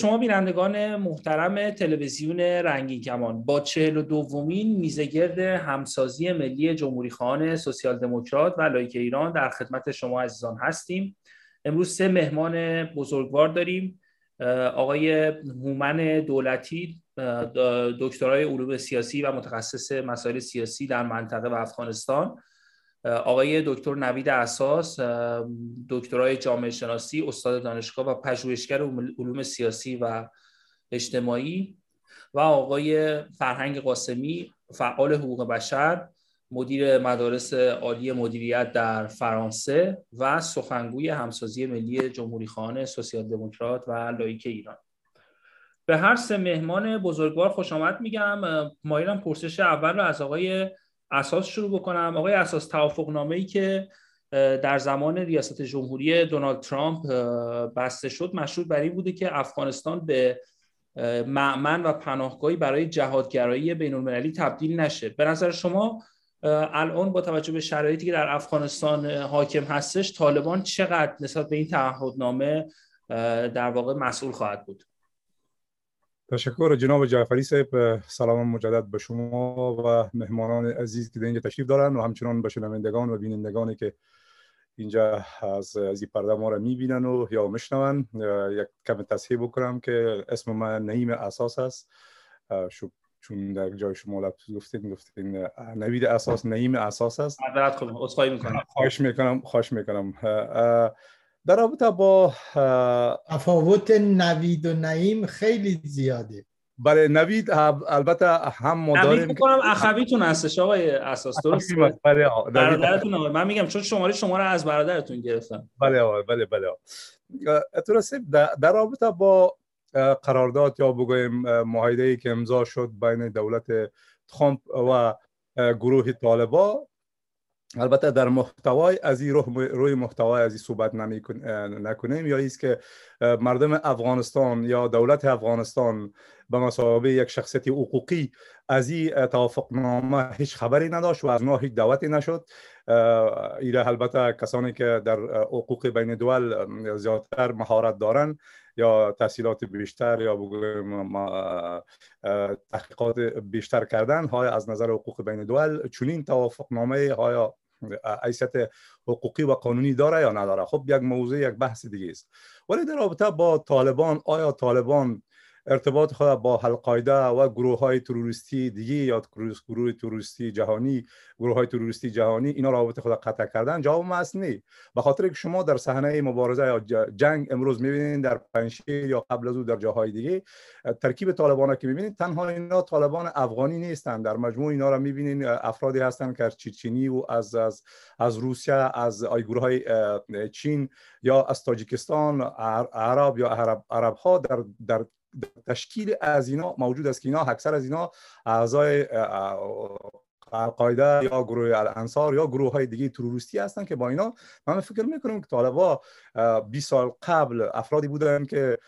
شما بینندگان محترم تلویزیون رنگین کمان با چهل و دومین میزگرد همسازی ملی جمهوری خواهان سوسیال دموکرات و لایک ایران در خدمت شما عزیزان هستیم. امروز سه مهمان بزرگوار داریم. آقای هومن دولتی دکترای علوم سیاسی و متخصص مسائل سیاسی در منطقه و افغانستان. آقای دکتر نوید اساس دکترای جامعه شناسی استاد دانشگاه و پژوهشگر علوم سیاسی و اجتماعی و آقای فرهنگ قاسمی فعال حقوق بشر مدیر مدارس عالی مدیریت در فرانسه و سخنگوی همسازی ملی جمهوری خانه سوسیال دموکرات و لایک ایران. به هر سه مهمان بزرگوار خوش آمد میگم. مایلم پرسش اول رو از آقای اساس شروع بکنم. آقای اساس توافق نامه ای که در زمان ریاست جمهوری دونالد ترامپ بسته شد مشروط بر این بوده که افغانستان به معمن و پناهگاهی برای جهادگرایی بین المللی تبدیل نشه. به نظر شما الان با توجه به شرایطی که در افغانستان حاکم هستش طالبان چقدر نسبت به این تعهدنامه در واقع مسئول خواهد بود؟ تشکر جناب جعفری صاحب سلام مجدد به شما و مهمانان عزیز که اینجا تشریف دارن و همچنان به شنوندگان و بینندگانی که اینجا از از این پرده ما را می‌بینن و یا میشنون. یک کم تصحیح بکنم که اسم من نعیم اساس است. چون در جای شما لبتوز گفتین گفتین نوید اساس نعیم اساس است. معذرت خواهی می‌کنم. خواهش می‌کنم خواهش می‌کنم. در رابطه با تفاوت نوید و نعیم خیلی زیاده. بله نوید البته هم ما داریم نوید بکنم اخویتون هستش آقای اساس درست بله برادرتون آقای من میگم چون شماره شما رو از برادرتون گرفتم. بله آقای بله بله در رابطه با قرارداد یا بگویم معاهده ای که امضا شد بین دولت ترامپ و گروه طالبا البته در محتوای از این روی محتوای از این صحبت نکنیم یا ایست که مردم افغانستان یا دولت افغانستان به مسابقه یک شخصیت حقوقی از این توافقنامه هیچ خبری نداشت و از ما هیچ دعوتی نشد. ایره البته کسانی که در حقوق بین دول زیادتر مهارت دارن یا تحصیلات بیشتر یا تحقیقات بیشتر کردن های از نظر حقوق بین دول چنین توافقنامه های حیثیت حقوقی و قانونی داره یا نداره؟ خب یک موضوع یک بحث دیگه است. ولی در رابطه با طالبان آیا طالبان ارتباط خود با القاعده و گروه های تروریستی دیگه یا گروه تروریستی جهانی گروه های تروریستی جهانی اینا رابطه خود قطع کردن جواب ما نی به خاطر که شما در صحنه مبارزه یا جنگ امروز می‌بینید در پنشیر یا قبل از او در جاهای دیگه ترکیب طالبان که می‌بینید تنها اینا طالبان افغانی نیستند. در مجموع اینا را می‌بینید افرادی هستند که از چیچینی و از از از روسیه از گروه های چین یا از تاجیکستان عرب یا عرب, عرب ها در در تشکیل از اینا موجود است که اینا اکثر از اینا اعضای قاعده یا گروه الانصار یا گروه های دیگه تروریستی هستن که با اینا من فکر می‌کنم که طالبا 20 سال قبل افرادی بودن که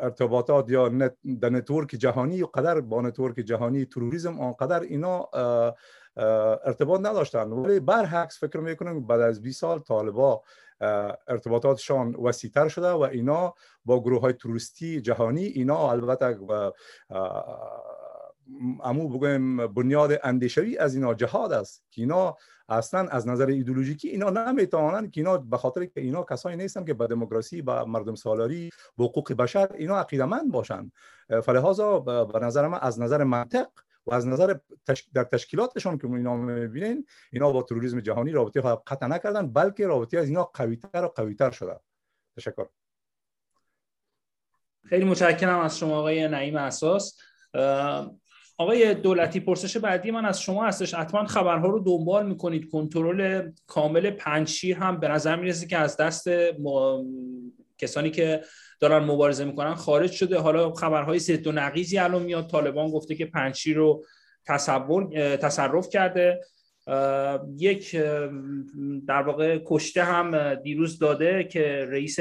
ارتباطات یا نت در network جهانی و قدر با network جهانی تروریسم آنقدر اینا ارتباط نداشتن. ولی برعکس فکر می‌کنم بعد از 20 سال طالبا ارتباطاتشان وسیعتر شده و اینا با گروه های توریستی جهانی اینا البته امو بگویم بنیاد اندیشوی از اینا جهاد است که اینا اصلا از نظر ایدولوژیکی اینا نمی‌توانند که اینا به خاطر که اینا کسایی نیستن که به دموکراسی و مردم سالاری به حقوق بشر اینا عقیدمند باشند. فلهذا به نظر من از نظر منطق و از نظر در تشکیلاتشان که اینا می‌بینین اینا با تروریسم جهانی رابطه قطع نکردن بلکه رابطه از اینا قویتر و قویتر شده. تشکر. خیلی متشکرم از شما آقای نعیم اساس. آقای دولتی پرسش بعدی من از شما هستش. حتما خبرها رو دنبال می‌کنید. کنترل کامل پنجشیر هم به نظر می‌رسه که از دست کسانی که دارن مبارزه می‌کنن خارج شده. حالا خبرهای ست و نقیزی الان میاد. طالبان گفته که پنچی رو تصور تصرف کرده. یک در واقع کشته هم دیروز داده که رئیس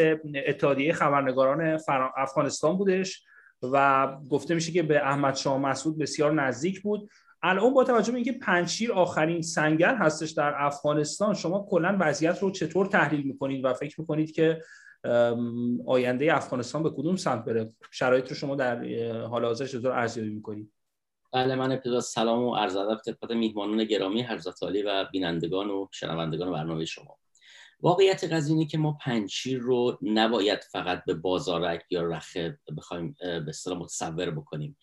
اتحادیه خبرنگاران افغانستان بودش و گفته میشه که به احمد شاه مسعود بسیار نزدیک بود. الان با توجه به اینکه پنچیر آخرین سنگر هستش در افغانستان شما کلا وضعیت رو چطور تحلیل می‌کنید و فکر می‌کنید که آینده افغانستان به کدوم سمت بره؟ شرایط رو شما در حال حاضر چطور ارزیابی می‌کنید بله من ابتدا سلام و عرض ادب خدمت میهمانان گرامی حضرت عالی و بینندگان و شنوندگان برنامه شما. واقعیت قضیه که ما پنچیر رو نباید فقط به بازارک یا رخه بخوایم به اصطلاح متصور بکنیم.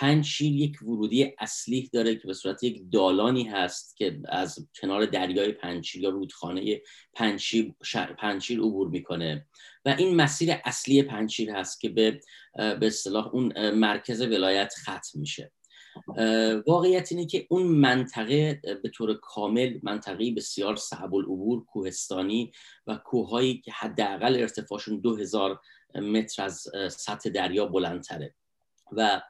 پنچیر یک ورودی اصلی داره که به صورت یک دالانی هست که از کنار دریای پنچیر یا رودخانه پنچیر, پنچیر عبور می‌کنه. و این مسیر اصلی پنچیر هست که به به اصطلاح اون مرکز ولایت ختم میشه. واقعیت اینه که اون منطقه به طور کامل منطقه بسیار صعب العبور کوهستانی و کوههایی که حداقل ارتفاعشون 2000 متر از سطح دریا بلندتره. و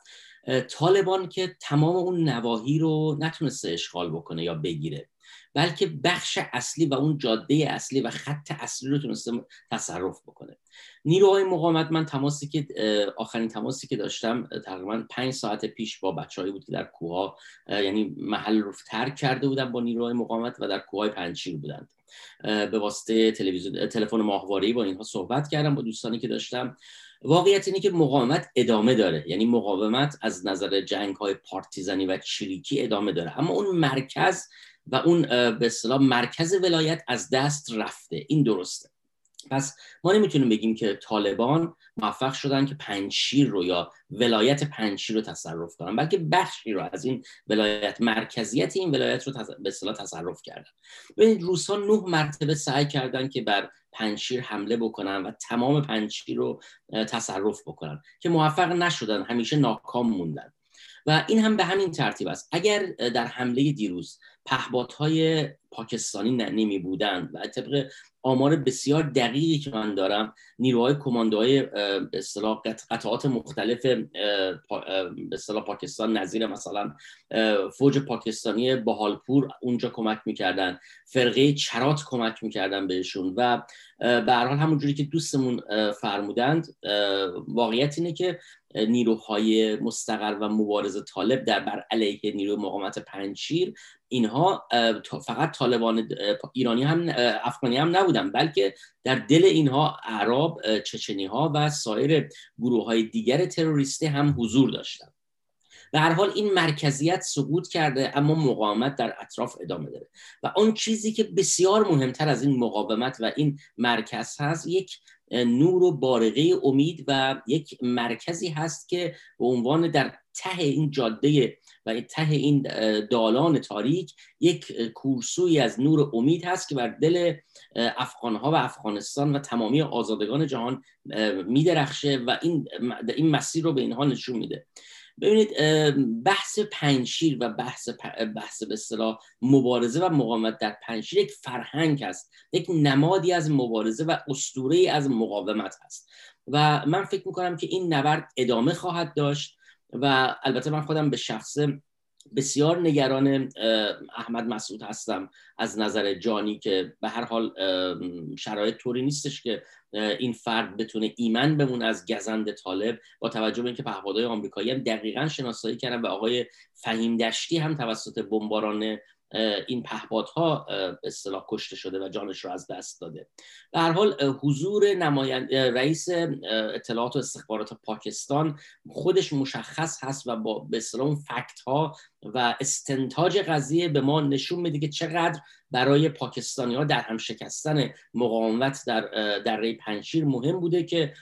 طالبان که تمام اون نواحی رو نتونسته اشغال بکنه یا بگیره بلکه بخش اصلی و اون جاده اصلی و خط اصلی رو تونسته تصرف بکنه. نیروهای مقاومت من تماسی که آخرین تماسی که داشتم تقریبا پنج ساعت پیش با بچههایی بود که در کوها یعنی محل رو ترک کرده بودن با نیروهای مقاومت و در کوههای پنچیر بودند. به واسطه تلویزیون تلفن ماهواره‌ای با اینها صحبت کردم با دوستانی که داشتم. واقعیت اینه که مقاومت ادامه داره. یعنی مقاومت از نظر جنگ های پارتیزانی و چریکی ادامه داره. اما اون مرکز و اون به اصطلاح مرکز ولایت از دست رفته. این درسته. پس ما نمی‌تونیم بگیم که طالبان موفق شدن که پنجشیر رو یا ولایت پنجشیر رو تصرف کنن بلکه بخشی رو از این ولایت مرکزیت این ولایت رو به اصطلاح تصرف کردن. ببینید روسا نه مرتبه سعی کردن که بر پنجشیر حمله بکنن و تمام پنجشیر رو تصرف بکنن که موفق نشدن همیشه ناکام موندن. و این هم به همین ترتیب است. اگر در حمله دیروز پهبادهای پاکستانی نمی بودند و طبق آمار بسیار دقیقی که من دارم نیروهای کماندوهای قطعات مختلف به پاکستان نظیر مثلا فوج پاکستانی باهالپور اونجا کمک می‌کردن. فرقه چرات کمک می‌کردن بهشون و به هر حال همونجوری که دوستمون فرمودند واقعیت اینه که نیروهای مستقر و مبارز طالب در بر علیه نیروی مقاومت پنجشیر اینها فقط طالبان ایرانی هم افغانی هم نبودن بلکه در دل اینها اعراب چچنی ها و سایر گروه های دیگر تروریستی هم حضور داشتند به هر حال این مرکزیت سقوط کرده اما مقاومت در اطراف ادامه داره. و اون چیزی که بسیار مهمتر از این مقاومت و این مرکز هست یک نور و بارقه امید و یک مرکزی هست که به عنوان در ته این جاده و ته این دالان تاریک یک کورسوی از نور امید هست که بر دل افغانها و افغانستان و تمامی آزادگان جهان میدرخشه و این این مسیر رو به اینها نشون میده. ببینید بحث پنشیر و بحث بحث به اصطلاح مبارزه و مقاومت در پنشیر یک فرهنگ هست یک نمادی از مبارزه و اسطوره از مقاومت هست و من فکر می‌کنم که این نبرد ادامه خواهد داشت و البته من خودم به شخص بسیار نگران احمد مسعود هستم از نظر جانی که به هر حال شرایط طوری نیستش که این فرد بتونه ایمن بمونه از گزند طالب با توجه به اینکه پهپادهای آمریکایی هم دقیقا شناسایی کردن و آقای فهیم دشتی هم توسط بمباران این پهپادها به اصطلاح کشته شده و جانش رو از دست داده. هر حال حضور نماینده رئیس اطلاعات و استخبارات پاکستان خودش مشخص هست و با به اصطلاح فکت ها و استنتاج قضیه به ما نشون میده که چقدر برای پاکستانی ها در هم شکستن مقاومت در دره پنشیر مهم بوده که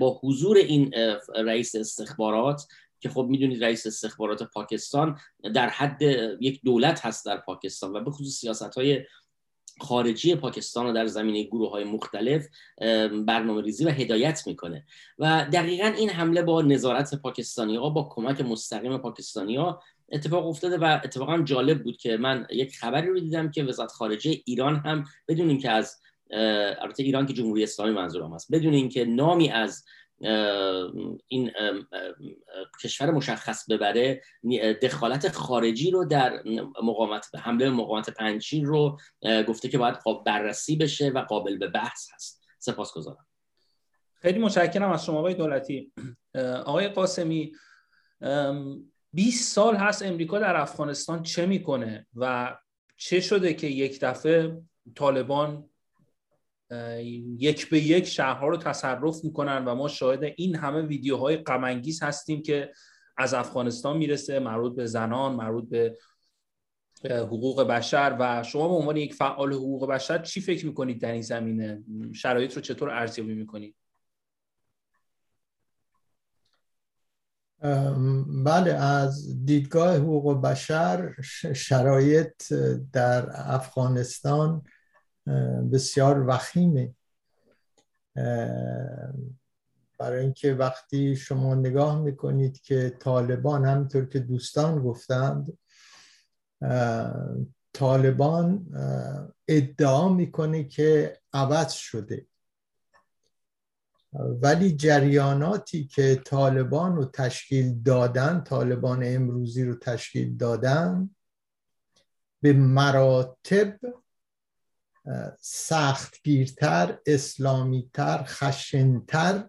با حضور این رئیس استخبارات که خب می‌دونید رئیس استخبارات پاکستان در حد یک دولت هست در پاکستان و به خصوص سیاست های خارجی پاکستان رو در زمینه گروه های مختلف برنامه ریزی و هدایت می‌کنه. و دقیقا این حمله با نظارت پاکستانی ها با کمک مستقیم پاکستانی ها اتفاق افتاده و اتفاقا جالب بود که من یک خبری رو دیدم که وزارت خارجه ایران هم بدون اینکه از البته ایران که جمهوری اسلامی منظورم است بدون اینکه نامی از این کشور مشخص ببره دخالت خارجی رو در مقاومت حمله مقاومت پنجشیر رو گفته که باید بررسی بشه و قابل به بحث هست. سپاسگزارم. خیلی متشکرم از شما آقای دولتی. آقای قاسمی 20 سال هست امریکا در افغانستان چه می‌کنه و چه شده که یک دفعه طالبان یک به یک شهرها رو تصرف می‌کنن و ما شاهد این همه ویدیوهای غمانگیز هستیم که از افغانستان می‌رسه مربوط به زنان مربوط به حقوق بشر. و شما به عنوان یک فعال حقوق بشر چی فکر می‌کنید در این زمینه؟ شرایط رو چطور ارزیابی می‌کنید؟ بله از دیدگاه حقوق بشر شرایط در افغانستان بسیار وخیمه. برای اینکه وقتی شما نگاه می‌کنید که طالبان همینطور که دوستان گفتند طالبان ادعا می‌کنه که عوض شده. ولی جریاناتی که طالبان رو تشکیل دادن طالبان امروزی رو تشکیل دادن به مراتب سختگیرتر اسلامیتر خشنتر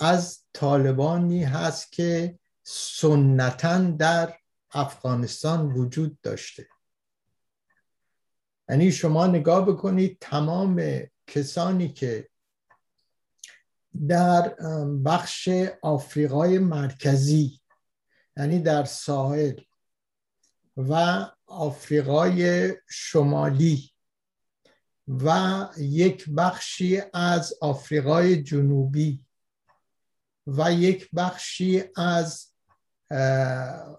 از طالبانی هست که سنتا در افغانستان وجود داشته. یعنی شما نگاه بکنید تمام کسانی که در بخش آفریقای مرکزی یعنی در ساحل و آفریقای شمالی و یک بخشی از آفریقای جنوبی و یک بخشی از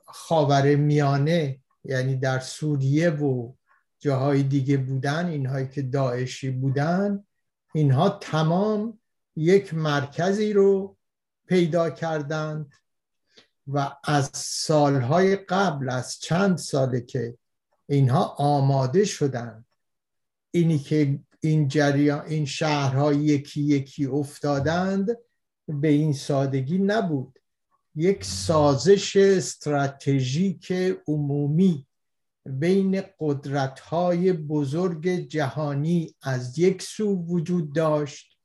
خاور میانه یعنی در سوریه و جاهای دیگه بودن اینهایی که داعشی بودن اینها تمام یک مرکزی رو پیدا کردند و از سالهای قبل از چند ساله که اینها آماده شدند اینی که این جریان این شهرها یکی یکی افتادند به این سادگی نبود. یک سازش استراتژیک عمومی بین قدرت‌های بزرگ جهانی از یک سو وجود داشت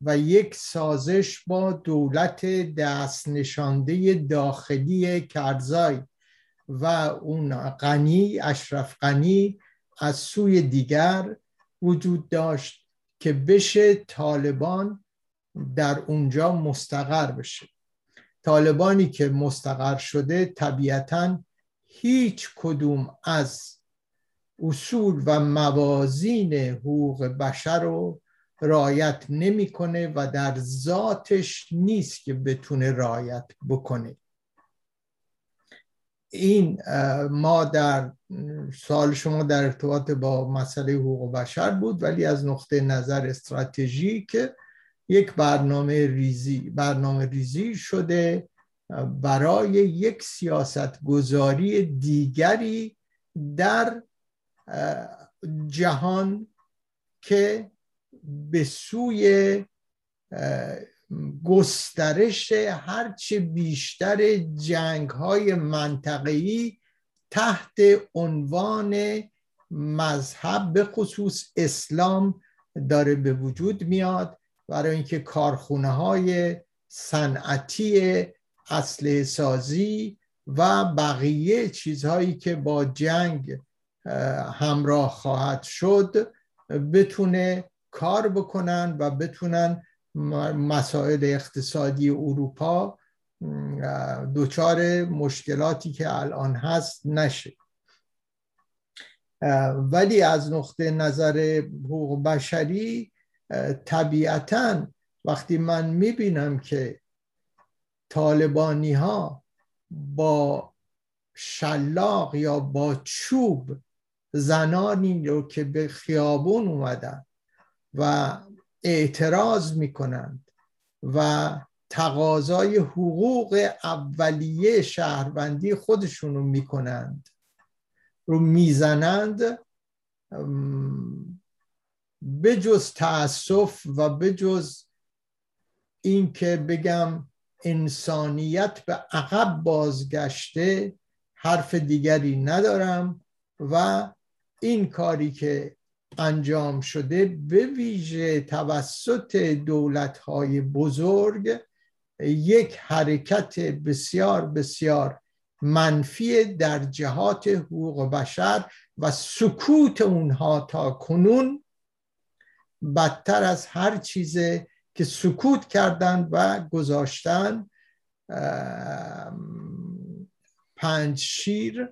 و یک سازش با دولت دست نشانده داخلی کرزای و اون غنی اشرف غنی از سوی دیگر وجود داشت که بشه طالبان در اونجا مستقر بشه. طالبانی که مستقر شده طبیعتا هیچ کدوم از اصول و موازین حقوق بشر رو رعایت نمی‌کنه و در ذاتش نیست که بتونه رعایت بکنه. این ما در سال شما در ارتباط با مسئله حقوق بشر بود ولی از نقطه نظر استراتژیک یک برنامه ریزی برنامه ریزی شده برای یک سیاست گذاری دیگری در جهان که به سوی گسترش هرچه بیشتر جنگ های منطقه‌ای تحت عنوان مذهب به خصوص اسلام داره به وجود میاد. برای اینکه کارخونه های صنعتی اصل سازی و بقیه چیزهایی که با جنگ همراه خواهد شد بتونه کار بکنن و بتونن مسائل اقتصادی اروپا دچار مشکلاتی که الان هست نشه. ولی از نقطه نظر حقوق بشری طبیعتا وقتی من می‌بینم که طالبانی ها با شلاق یا با چوب زنانی رو که به خیابون اومدن و اعتراض می‌کنند و تقاضای حقوق اولیه شهروندی خودشونو می‌کنند رو می‌زنند بجز تاسف و بجز اینکه بگم انسانیت به عقب بازگشته حرف دیگری ندارم و این کاری که انجام شده به ویژه توسط دولت‌های بزرگ یک حرکت بسیار بسیار منفی در جهات حقوق بشر و سکوت اونها تا کنون بدتر از هر چیزه که سکوت کردن و گذاشتن پنج شیر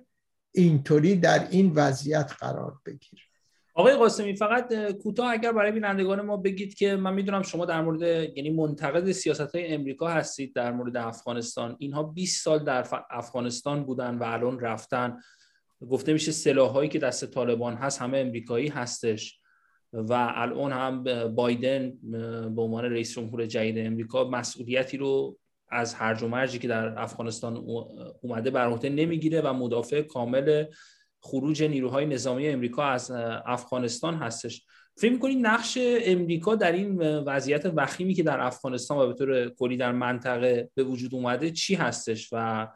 اینطوری در این وضعیت قرار بگیره. آقای قاسمی فقط کوتاه اگر برای بینندگان ما بگید که من می‌دونم شما در مورد یعنی منتقد سیاست های امریکا هستید در مورد افغانستان. اینها 20 سال در افغانستان بودن و الان رفتن. گفته میشه سلاح هایی که دست طالبان هست همه امریکایی هستش. و الان هم بایدن به عنوان رئیس جمهور جدید امریکا مسئولیتی رو از هرج و مرجی که در افغانستان اومده بر نمی‌گیره و مدافع کامل خروج نیروهای نظامی امریکا از افغانستان هستش. فکر می‌کنید نقش امریکا در این وضعیت وخیمی که در افغانستان و به طور کلی در منطقه به وجود اومده چی هستش و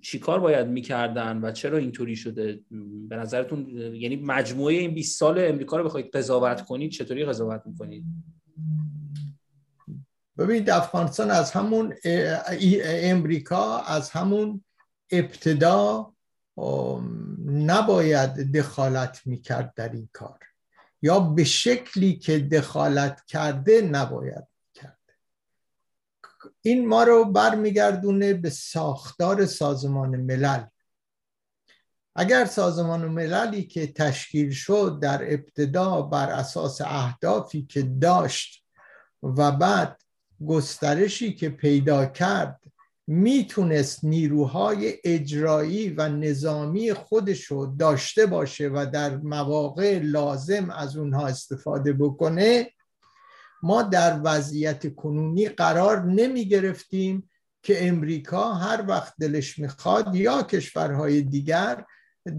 چی کار باید می‌کردن و چرا اینطوری شده؟ به نظرتون یعنی مجموعه این 20 سال امریکا رو بخواید قضاوت کنید چطوری قضاوت می‌کنید؟ ببینید افغانستان از همون امریکا از همون ابتدا نباید دخالت می‌کرد در این کار. یا به شکلی که دخالت کرده نباید کرد. این ما رو برمیگردونه به ساختار سازمان ملل. اگر سازمان مللی که تشکیل شد در ابتدا بر اساس اهدافی که داشت و بعد گسترشی که پیدا کرد می‌تونست نیروهای اجرایی و نظامی خودشو داشته باشه و در مواقع لازم از اونها استفاده بکنه ما در وضعیت کنونی قرار نمی گرفتیم که امریکا هر وقت دلش می‌خواد یا کشورهای دیگر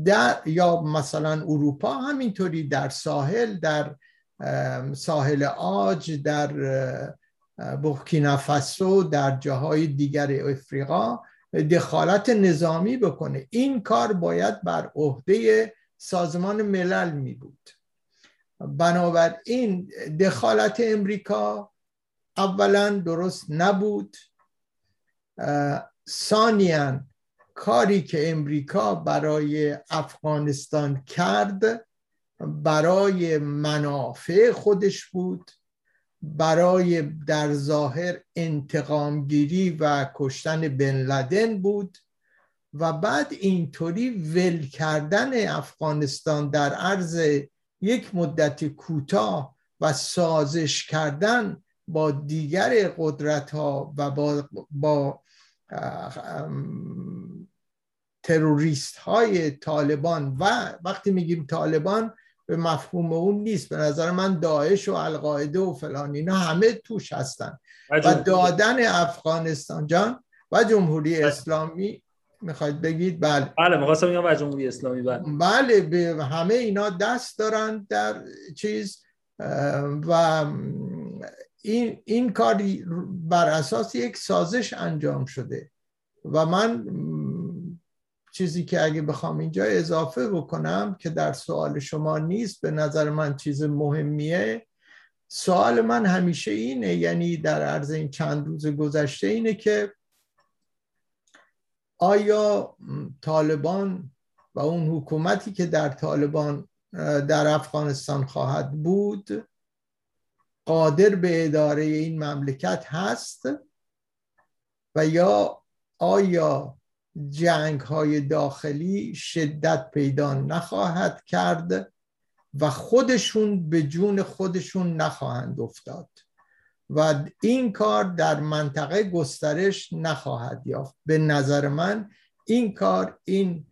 در یا مثلا اروپا همینطوری در ساحل در ساحل آج در بورکینافاسو در جاهای دیگر افریقا دخالت نظامی بکنه. این کار باید بر عهده سازمان ملل می بود. بنابراین دخالت امریکا اولا درست نبود. ثانیا کاری که امریکا برای افغانستان کرد برای منافع خودش بود. برای در ظاهر انتقامگیری و کشتن بن لدن بود و بعد اینطوری ول کردن افغانستان در عرض یک مدت کوتاه و سازش کردن با دیگر قدرت ها و با, با تروریست های طالبان و وقتی میگیم طالبان به مفهوم اون نیست. به نظر من داعش و القاعده و فلان اینا همه توش هستن. و, دادن افغانستان جان و جمهوری بله. اسلامی می‌خواید بگید؟ بله. بله می‌خواستم بگم و جمهوری اسلامی بله. بله به همه اینا دست دارن در چیز و این این کاری بر اساس یک سازش انجام شده. و من چیزی که اگه بخوام اینجا اضافه بکنم که در سوال شما نیست به نظر من چیز مهمیه. سوال من همیشه اینه یعنی در عرض این چند روز گذشته اینه که آیا طالبان و اون حکومتی که در طالبان در افغانستان خواهد بود قادر به اداره این مملکت هست؟ و یا آیا جنگ های داخلی شدت پیدا نخواهد کرد و خودشون به جون خودشون نخواهند افتاد و این کار در منطقه گسترش نخواهد یافت. به نظر من این کار این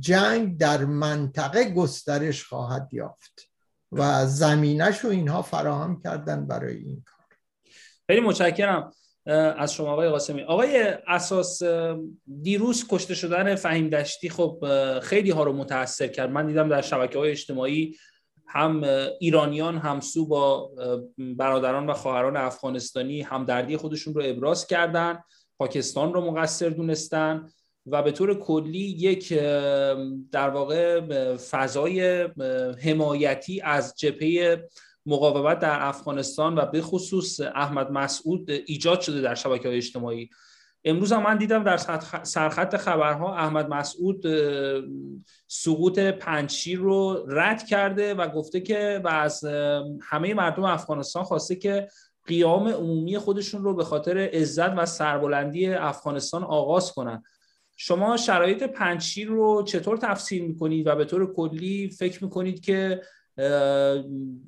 جنگ در منطقه گسترش خواهد یافت و زمینش رو اینها فراهم کردن برای این کار. خیلی متشکرم. از شما آقای قاسمی. آقای اساس دیروز کشته شدن فهیم دشتی خب خیلی ها رو متاثر کرد. من دیدم در شبکه های اجتماعی هم ایرانیان همسو با برادران و خواهران افغانستانی همدردی خودشون رو ابراز کردن پاکستان رو مقصر دونستن و به طور کلی یک در واقع فضای حمایتی از جبهه مقاومت در افغانستان و به خصوص احمد مسعود ایجاد شده در شبکه های اجتماعی. امروز هم من دیدم در سرخط خبرها احمد مسعود سقوط پنجشیر رو رد کرده و گفته که و از همه مردم افغانستان خواسته که قیام عمومی خودشون رو به خاطر عزت و سربلندی افغانستان آغاز کنن. شما شرایط پنجشیر رو چطور تفسیر می‌کنید و به طور کلی فکر می‌کنید که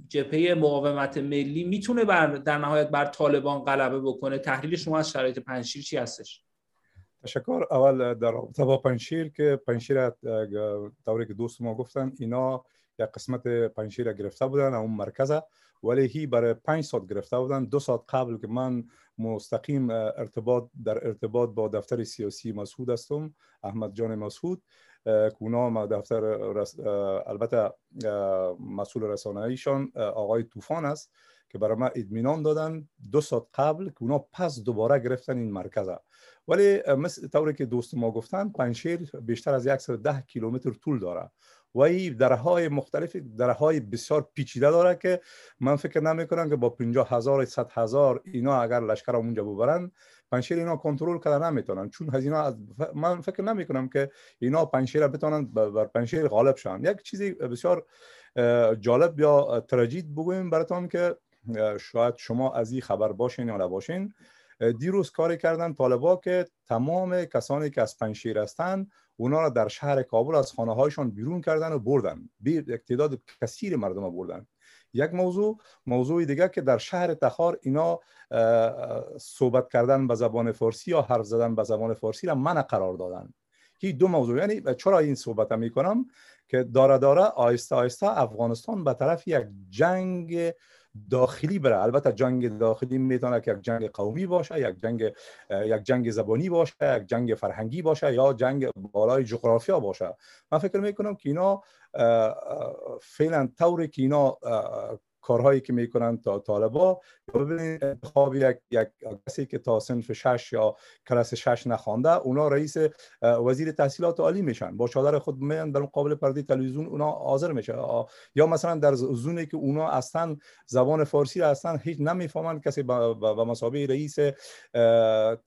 جبهه مقاومت ملی می‌تونه بر در نهایت بر طالبان غلبه بکنه. تحلیل شما از شرایط پنجشیر چی هستش؟ تشکر. اول در رابطه با پنجشیر که پنجشیر طوری که دوست ما گفتن اینا یک قسمت پنجشیر گرفته بودن اون مرکزه ولی هی برای پنج ساعت گرفته بودن. دو ساعت قبل که من مستقیم ارتباط در ارتباط با دفتر سیاسی مسعود هستم احمد جان مسعود. کونا دفتر البته مسئول رسانه ایشان آقای طوفان است که برای ما اطمینان دادن دو ساعت قبل که اونا پس دوباره گرفتن این مرکز ولی مثل طوری که دوست ما گفتن پنشیر بیشتر از 110 کیلومتر طول داره و این درهای مختلف درهای بسیار پیچیده داره که من فکر نمی کنم که با 50 هزار 100 هزار اینا اگر لشکر اونجا ببرن پنشیر اینا کنترل کردن نمی‌تونن. چون از اینا من فکر نمی کنم که اینا پنشیر بتونن بر پنشیر غالب شن. یک چیزی بسیار جالب یا تراجید بگویم براتون که شاید شما از این خبر باشین یا نباشین. دیروز کاری کردن طالبا که تمام کسانی که از پنشیر هستند اونا را در شهر کابل از خانه هایشان بیرون کردن و بردن. یک تعداد کثیر مردم بردن. یک موضوع موضوع دیگه که در شهر تخار اینا صحبت کردن به زبان فارسی یا حرف زدن به زبان فارسی را من قرار دادن. که دو موضوع. یعنی چرا این صحبت می کنم که داره داره آیسته آیسته افغانستان به طرف یک جنگ داخلی بره. البته جنگ داخلی می‌تونه که یک جنگ قومی باشه یک جنگ یک جنگ زبانی باشه یک جنگ فرهنگی باشه یا جنگ بالای جغرافیا باشه. من فکر می‌کنم که اینا فعلا طوری که اینا کارهایی که می‌کنن تا طالبا. یا ببینید انتخاب یک یک کسی که تا سنف شش یا کلاس شش نخوانده اونا رئیس وزیر تحصیلات عالی میشن. با چادر خود میان در مقابل پرده تلویزیون اونا حاضر میشه. یا مثلا در زونی که اونا اصلا زبان فارسی را اصلا هیچ نمی‌فهمن کسی به مسابقه رئیس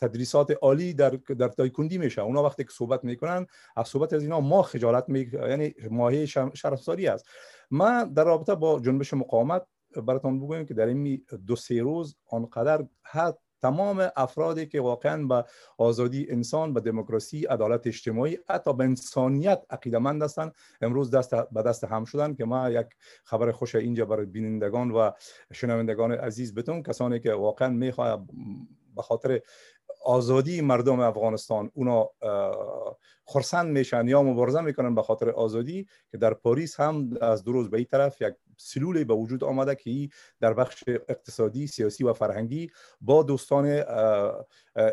تدریسات عالی در در تایکوندی میشه. اونا وقتی که صحبت می‌کنن از صحبت از اینا ما خجالت می یعنی ماهی شرفزاری است ما در رابطه با جنبش مقاومت براتون بگویم که در این دو سه روز آنقدر حد تمام افرادی که واقعا به آزادی انسان به دموکراسی عدالت اجتماعی حتی به انسانیت عقیدمند هستند امروز دست به دست هم شدن که ما یک خبر خوش اینجا برای بینندگان و شنوندگان عزیز بتون کسانی که واقعا می‌خواه به خاطر آزادی مردم افغانستان اونا خرسند میشن یا مبارزه می‌کنن به خاطر آزادی که در پاریس هم از دو روز به این طرف یک سلولی به وجود آمده که در بخش اقتصادی سیاسی و فرهنگی با دوستان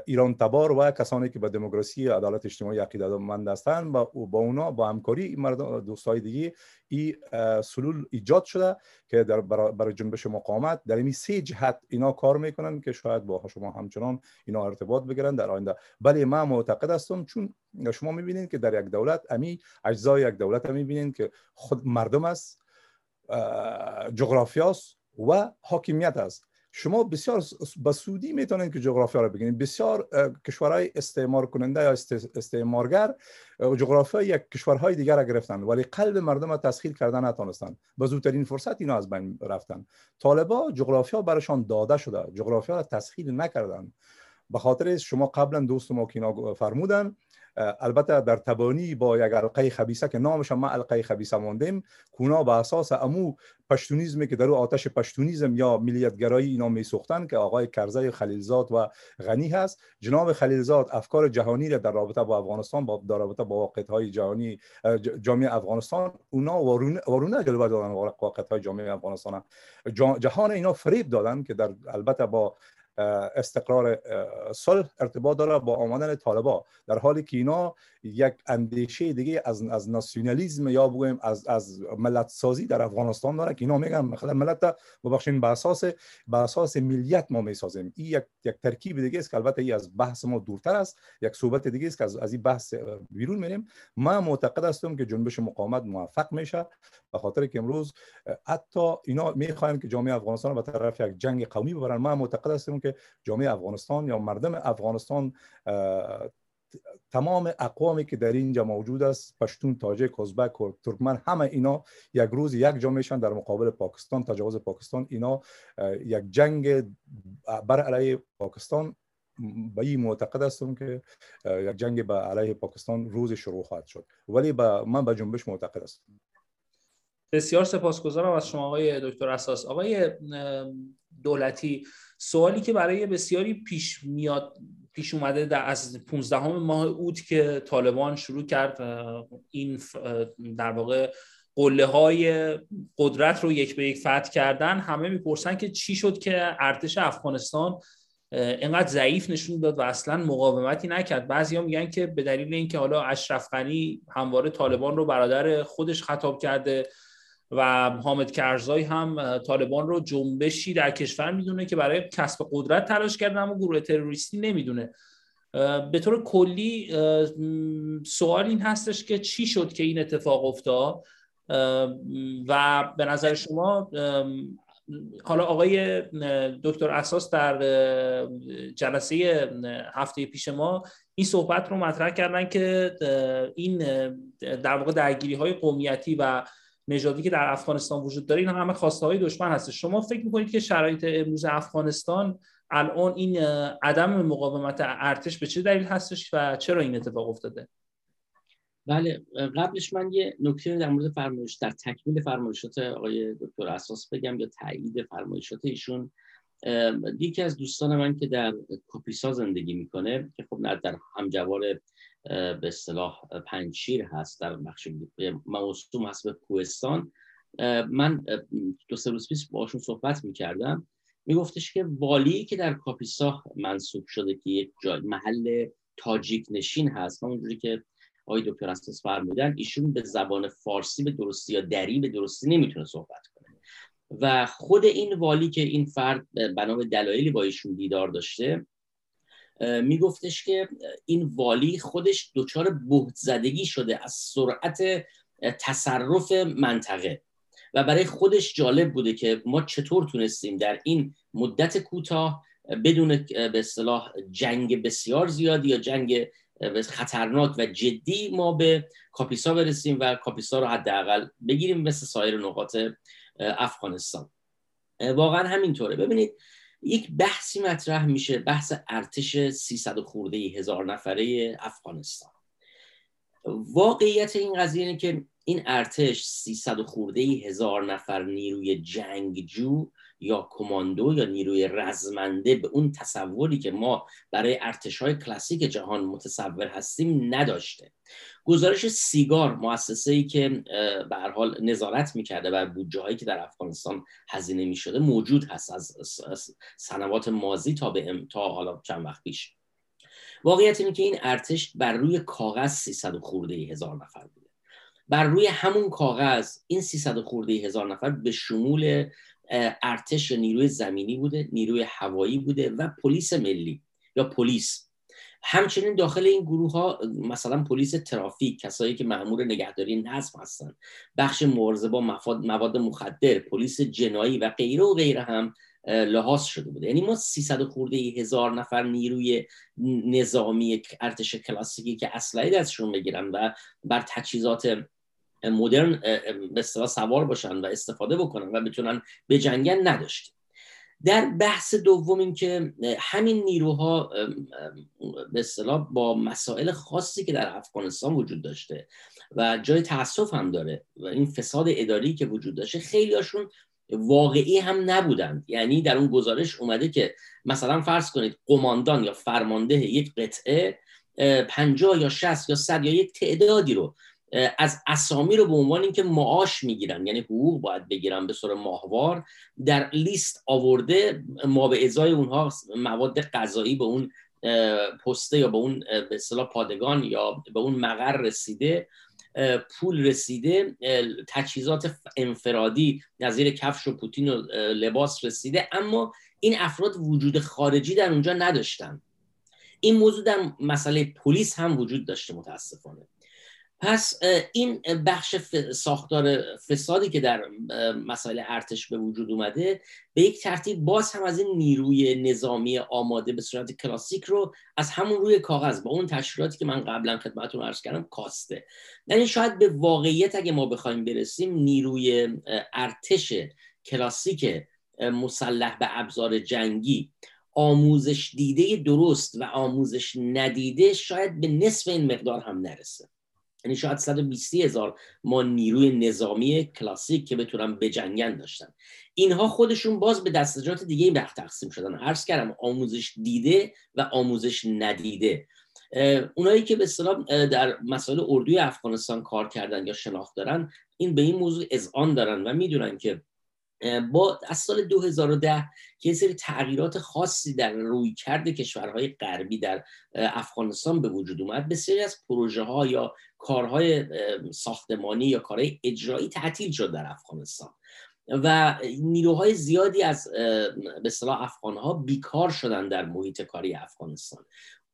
ایران تبار و کسانی که به دموکراسی عدالت اجتماعی عقیده مند هستند با, با اونا با همکاری مردم دوستای دیگه این سلول ایجاد شده که در برای جنبش مقاومت در این سه جهت اینا کار می‌کنن که شاید با شما همچنان اینا ارتباط بگیرن در آینده. ولی من معتقد هستم چون شما می‌بینید که در یک دولت امی اجزای یک دولت هم می‌بینید که خود مردم است جغرافیاست و حاکمیت است. شما بسیار به سودی می‌تونید که جغرافیا را بگیرید. بسیار کشورهای استعمار کننده یا استعمارگر جغرافیا یک کشورهای دیگر را گرفتن ولی قلب مردم را تسخیر کردن نتونستند. به زودترین فرصت اینا از بین رفتن طالبا جغرافیا برشان داده شده. جغرافیا را تسخیر نکردن به خاطر شما قبلا دوست ما که فرمودن البته در تبانی با یک القه خبیسه که نامش ما القه خبیسه ماندیم کونا به اساس امو پشتونیزمی که در او آتش پشتونیزم یا ملیتگرایی اینا می سوختن که آقای کرزی خلیلزاد و غنی هست. جناب خلیلزاد افکار جهانی را در رابطه با افغانستان با در رابطه با واقعیت های جهانی جامعه افغانستان اونا وارونه جلوه دادن واقعیت های جامعه افغانستان. جهان اینا فریب دادن که در البته با استقرار صلح ارتباط داره با آمدن طالبا. در حالی که اینا یک اندیشه دیگه از از ناسیونالیسم یا بگویم از از ملت سازی در افغانستان داره که اینا میگن مثلا ملت ببخشید به اساس به اساس ملیت ما می‌سازیم. این یک یک ترکیب دیگه است که البته ای از بحث ما دورتر است. یک صحبت دیگه است که از از این بحث بیرون میریم. ما معتقد هستم که جنبش مقاومت موفق میشه. به خاطر که امروز حتی اینا می‌خواین که جامعه افغانستان به طرف یک جنگ قومی ببرن. ما معتقد هستم که که جامعه افغانستان یا مردم افغانستان تمام اقوامی که در اینجا موجود است پشتون تاجک ازبک و ترکمن همه اینا یک روز یک جامعهشان در مقابل پاکستان تجاوز پاکستان اینا یک جنگ بر علیه پاکستان به این معتقد هستم که یک جنگ به علیه پاکستان روز شروع خواهد شد. ولی با من به جنبش معتقد هستم. بسیار سپاسگزارم از شما آقای دکتر اساس. آقای دولتی سوالی که برای بسیاری پیش میاد پیش اومده در از 15 ماه اوت که طالبان شروع کرد این در واقع قله های قدرت رو یک به یک فتح کردن همه می‌پرسن که چی شد که ارتش افغانستان اینقدر ضعیف نشون داد و اصلا مقاومتی نکرد. بعضیا میگن که به دلیل اینکه حالا اشرف غنی همواره طالبان رو برادر خودش خطاب کرده و حامد کرزای هم طالبان رو جنبشی در کشور می‌دونه که برای کسب قدرت تلاش کردن اما گروه تروریستی نمی‌دونه. به طور کلی سوال این هستش که چی شد که این اتفاق افتاد؟ و به نظر شما حالا آقای دکتر اساس در جلسه هفته پیش ما این صحبت رو مطرح کردن که این در واقع درگیری های قومیتی و نژادی که در افغانستان وجود داره این همه خواسته های دشمن هست شما فکر می‌کنید که شرایط امروز افغانستان الان این عدم مقاومت ارتش به چه دلیل هستش و چرا این اتفاق افتاده؟ بله قبلش من یه نکته در مورد فرمایش در تکمیل فرمایشات آقای دکتر اساس بگم یا تایید فرمایشات ایشون. یکی از دوستان من که در کاپیسا زندگی می‌کنه که خب در همجوار به اصطلاح پنجشیر هست در بخش موسوم هست به کوهستان. من دو سه روز پیش باشون صحبت می‌کردم. میگفتش که والی که در کاپیسا منصوب شده که یک جای محل تاجیک نشین هست اونجوری که آقای دکتر اساس فرمودن ایشون به زبان فارسی به درستی یا دری به درستی نمی‌تونه صحبت کنه. و خود این والی که این فرد بنا به دلایلی با ایشون دیدار داشته میگفتش که این والی خودش دچار بهت زدگی شده از سرعت تصرف منطقه. و برای خودش جالب بوده که ما چطور تونستیم در این مدت کوتاه بدون به اصطلاح جنگ بسیار زیادی یا جنگ خطرناک و جدی ما به کاپیسا برسیم و کاپیسا رو حداقل بگیریم مثل سایر نقاط افغانستان. واقعا همینطوره. ببینید یک بحثی مطرح میشه بحث ارتش 300 خورده هزار نفره افغانستان. واقعیت این قضیه اینه که این ارتش 300 خورده هزار نفر نیروی جنگجو یا کماندو یا نیروی رزمنده به اون تصوری که ما برای ارتش های کلاسیک جهان متصور هستیم نداشته. گزارش سیگار مؤسسه ای که به هر حال نظارت می‌کرده بر بودجه هایی که در افغانستان هزینه می‌شده موجود هست از سنوات مازی تا به تا حالا چند وقت پیش. واقعیت اینه که این ارتش بر روی کاغذ 300 خورده هزار نفر بوده. بر روی همون کاغذ این 300 خورده هزار نفر به شمول ارتش نیروی زمینی بوده نیروی هوایی بوده و پلیس ملی یا پلیس. همچنین داخل این گروه ها مثلا پلیس ترافیک کسایی که مأمور نگهداری نظم هستند بخش مبارزه با مواد مخدر پلیس جنایی و غیره و غیره هم لحاظ شده بوده. یعنی ما 300 خورده هزار نفر نیروی نظامی ارتش کلاسیکی که اسلحه دستشون بگیرن و بر تجهیزات مدرن به سوار باشن و استفاده بکنن و بتونن به جنگن نداشتیم. در بحث دوم این که همین نیروها به اصطلاح با مسائل خاصی که در افغانستان وجود داشته و جای تاسف هم داره و این فساد اداری که وجود داشته خیلی هاشون واقعی هم نبودند. یعنی در اون گزارش اومده که مثلا فرض کنید قماندان یا فرمانده یک قطعه پنجاه یا شست یا صد یا یک تعدادی رو از اسامی رو به عنوان اینکه معاش می‌گیرن یعنی حقوق باید بگیرن به صورت ماهوار در لیست آورده ما به ازای اونها مواد غذایی به اون پسته یا به اون به اصطلاح پادگان یا به اون مقر رسیده پول رسیده تجهیزات انفرادی نظیر کفش و پوتین و لباس رسیده اما این افراد وجود خارجی در اونجا نداشتن. این موضوع در مسئله پلیس هم وجود داشته متاسفانه. پس این بخش ساختار فسادی که در مسائل ارتش به وجود اومده به یک ترتیب باز هم از این نیروی نظامی آماده به صورت کلاسیک رو از همون روی کاغذ با اون تشکیلاتی که من قبلا خدمتتون عرض کردم کاسته. یعنی شاید به واقعیت اگه ما بخوایم برسیم نیروی ارتش کلاسیک مسلح به ابزار جنگی آموزش دیده درست و آموزش ندیده شاید به نصف این مقدار هم نرسه. یعنی شاید 120 هزار ما نیروی نظامی کلاسیک که بتونن بجنگن داشتن. اینها خودشون باز به دستجات دیگه این تقسیم شدن. عرض کردم آموزش دیده و آموزش ندیده. اونایی که به اصطلاح در مسائل اردوی افغانستان کار کردن یا شناخت دارن این به این موضوع اذعان دارن و می‌دونن که با از سال 2010 که سری تغییرات خاصی در روی کرد کشورهای غربی در افغانستان به وجود اومد بسیاری از پروژه ها یا کارهای ساختمانی یا کارهای اجرایی تعطیل شد در افغانستان. و نیروهای زیادی از به اصطلاح افغان ها بیکار شدن در محیط کاری افغانستان.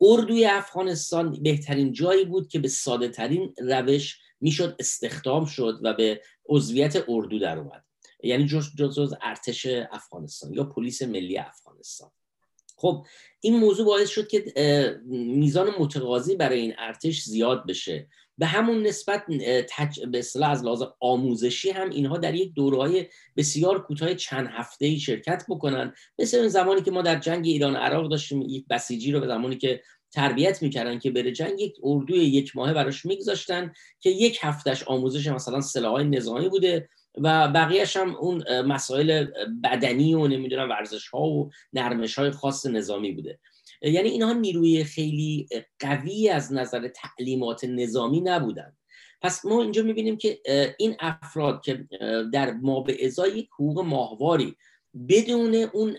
اردوی افغانستان بهترین جایی بود که به ساده ترین روش می‌شد استخدام شد و به عضویت اردو در اومد. یعنی جز, جز ارتش افغانستان یا پلیس ملی افغانستان. خب این موضوع باعث شد که میزان متقاضی برای این ارتش زیاد بشه. به همون نسبت تج... به اصطلاح از لحاظ آموزشی هم اینها در یک دورهای بسیار کوتاه چند هفته ای شرکت بکنن. مثل این زمانی که ما در جنگ ایران عراق داشتیم یک بسیجی رو به زمانی که تربیت می‌کردن که بره جنگ یک اردوی یک ماهه براش میگذاشتن که یک هفتهش آموزش مثلا سلاحهای نظامی بوده و بقیهش هم اون مسائل بدنی و نمی‌دونم ورزش ها و نرمش های خاص نظامی بوده. یعنی اینها نیروی خیلی قوی از نظر تعلیمات نظامی نبودن. پس ما اینجا می‌بینیم که این افراد که در ما به ازای حقوق ماهواری بدون اون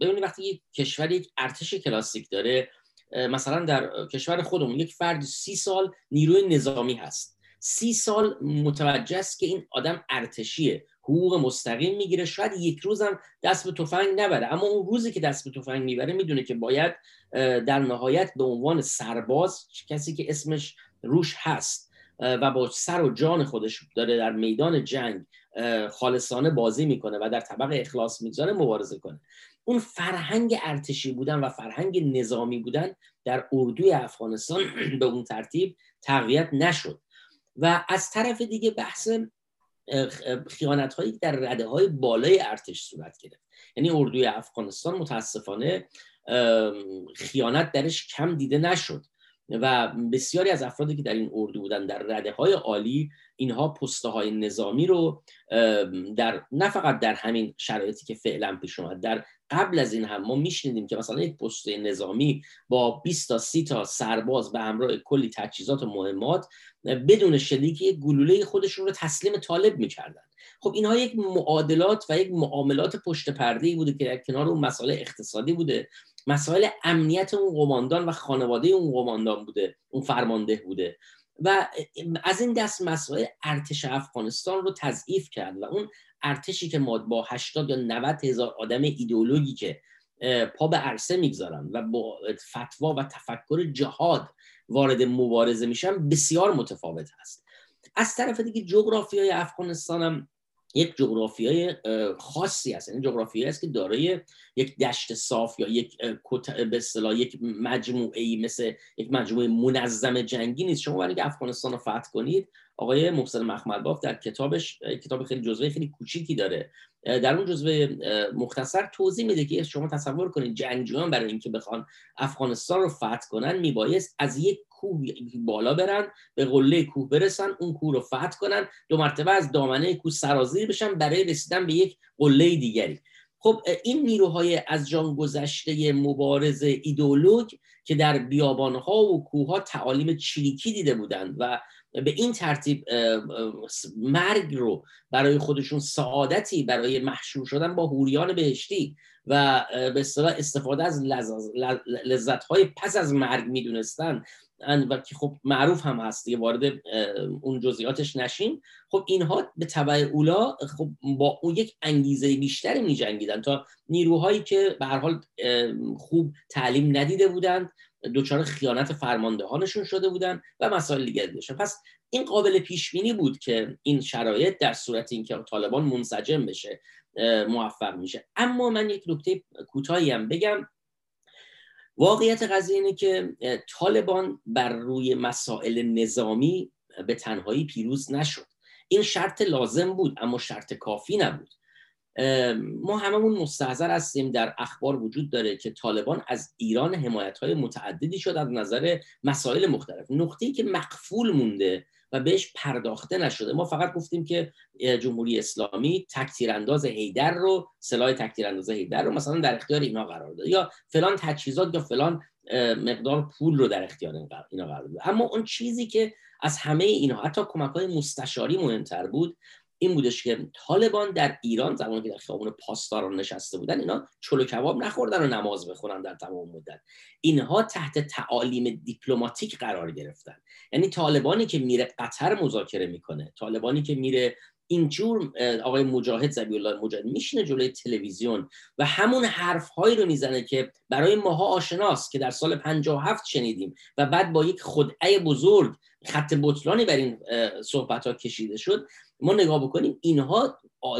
ببینید وقتی یک کشور یک ارتش کلاسیک داره مثلا در کشور خودمون یک فرد سی سال نیروی نظامی هست. سی سال متوجه است که این آدم ارتشیه. حقوق مستقیم می‌گیره. شاید یک روزم دست به تفنگ نبره. اما اون روزی که دست به تفنگ می‌بره می‌دونه که باید در نهایت به عنوان سرباز کسی که اسمش روش هست و با سر و جان خودش داره در میدان جنگ خالصانه بازی می‌کنه و در طبق اخلاص می‌گذاره مبارزه کنه. اون فرهنگ ارتشی بودن و فرهنگ نظامی بودن در اردوی افغانستان به اون ترتیب تقویت نشد. و از طرف دیگه بحث خیانت هایی در رده های بالای ارتش صورت گرفت. یعنی اردوی افغانستان متاسفانه خیانت درش کم دیده نشد. و بسیاری از افرادی که در این اردو بودن در رده های عالی اینها پسته های نظامی رو در نه فقط در همین شرایطی که فعلا پیش اومد در قبل از این هم ما میشنیدیم که مثلا یک پسته نظامی با 20 تا 30 تا سرباز به همراه کلی تجهیزات و مهمات بدون شلیک یک گلوله خودشون رو تسلیم طالب می‌کردن. خب اینها یک معادلات و یک معاملات پشت پرده بوده که کنار اون مسائل اقتصادی بوده. مسائل امنیت اون قماندان و خانواده اون قماندان بوده اون فرمانده بوده. و از این دست مسائل ارتش افغانستان رو تضعیف کرد و اون ارتشی که ما با 80 یا 90 هزار آدم ایدئولوژی که پا به عرصه می‌گذارن و با فتوا و تفکر جهاد وارد مبارزه میشن بسیار متفاوت هست. از طرف دیگه جغرافی های افغانستان هم یک جغرافیای خاصی هست. یعنی جغرافیایی است که دارای یک دشت صاف یا یک به اصطلاح یک مجموعه ای مثل یک مجموعه منظم جنگی نیست. شما برای افغانستان رو فتح کنید آقای محسن مخملباف در کتابش کتاب خیلی جزوه خیلی کوچیکی داره. در اون جزوه مختصر توضیح میده که شما تصور کنید جنگجویان برای اینکه بخوان افغانستان رو فتح کنن میبایست از یک کوه بالا برن به قله کوه برسن اون کوه رو فتح کنن دو مرتبه از دامنه کوه سرازیر بشن برای رسیدن به یک قله دیگری. خب این نیروهای از جان گذشته مبارز ایدولوگ که در بیابانها و کوهها تعالیم چریکی دیده بودند و به این ترتیب مرگ رو برای خودشون سعادتی برای محشور شدن با هوریان بهشتی و به استفاده از لذت های پس از مرگ می‌دونستن. و که خب معروف هم هست دیگه وارد اون جزئیاتش نشیم خب اینها به تبع اولا خب با اون یک انگیزه بیشتری می جنگیدن تا نیروهایی که به هر حال خوب تعلیم ندیده بودند دچار خیانت فرماندهانشون شده بودن و مسائل دیگه داشتن. پس این قابل پیش بینی بود که این شرایط در صورت اینکه طالبان منسجم بشه موفق میشه. اما من یک نکته کوتاهی هم بگم. واقعیت قضیه اینه که طالبان بر روی مسائل نظامی به تنهایی پیروز نشد. این شرط لازم بود اما شرط کافی نبود. ما هممون مستحضر هستیم در اخبار وجود داره که طالبان از ایران حمایت های متعددی شد از نظر مسائل مختلف. نقطه‌ای که مقفول مونده و بهش پرداخته نشده. ما فقط گفتیم که جمهوری اسلامی تکتیرانداز هیدر رو سلاح تکتیرانداز هیدر رو مثلا در اختیار اینا قرار داده. یا فلان تجهیزات یا فلان مقدار پول رو در اختیار اینا قرار داده. اما اون چیزی که از همه اینها حتی کمک های مستشاری مهمتر بود این بودش که طالبان در ایران زمانی که در خیابون پاسداران نشسته بودن اینا چلو کباب نخوردن و نماز بخونن در تمام مدت. اینها تحت تعالیم دیپلماتیک قرار گرفتن. یعنی طالبانی که میره قطر مذاکره می‌کنه طالبانی که میره اینجور آقای مجاهد زبی الله مجاهد میشینه جلوی تلویزیون و همون حرف هایی رو می‌زنه که برای ماها آشناست که در سال 57 شنیدیم و بعد با یک خدعه بزرگ خط بطلانی بر این صحبت ها کشیده شد. ما نگاه بکنیم اینها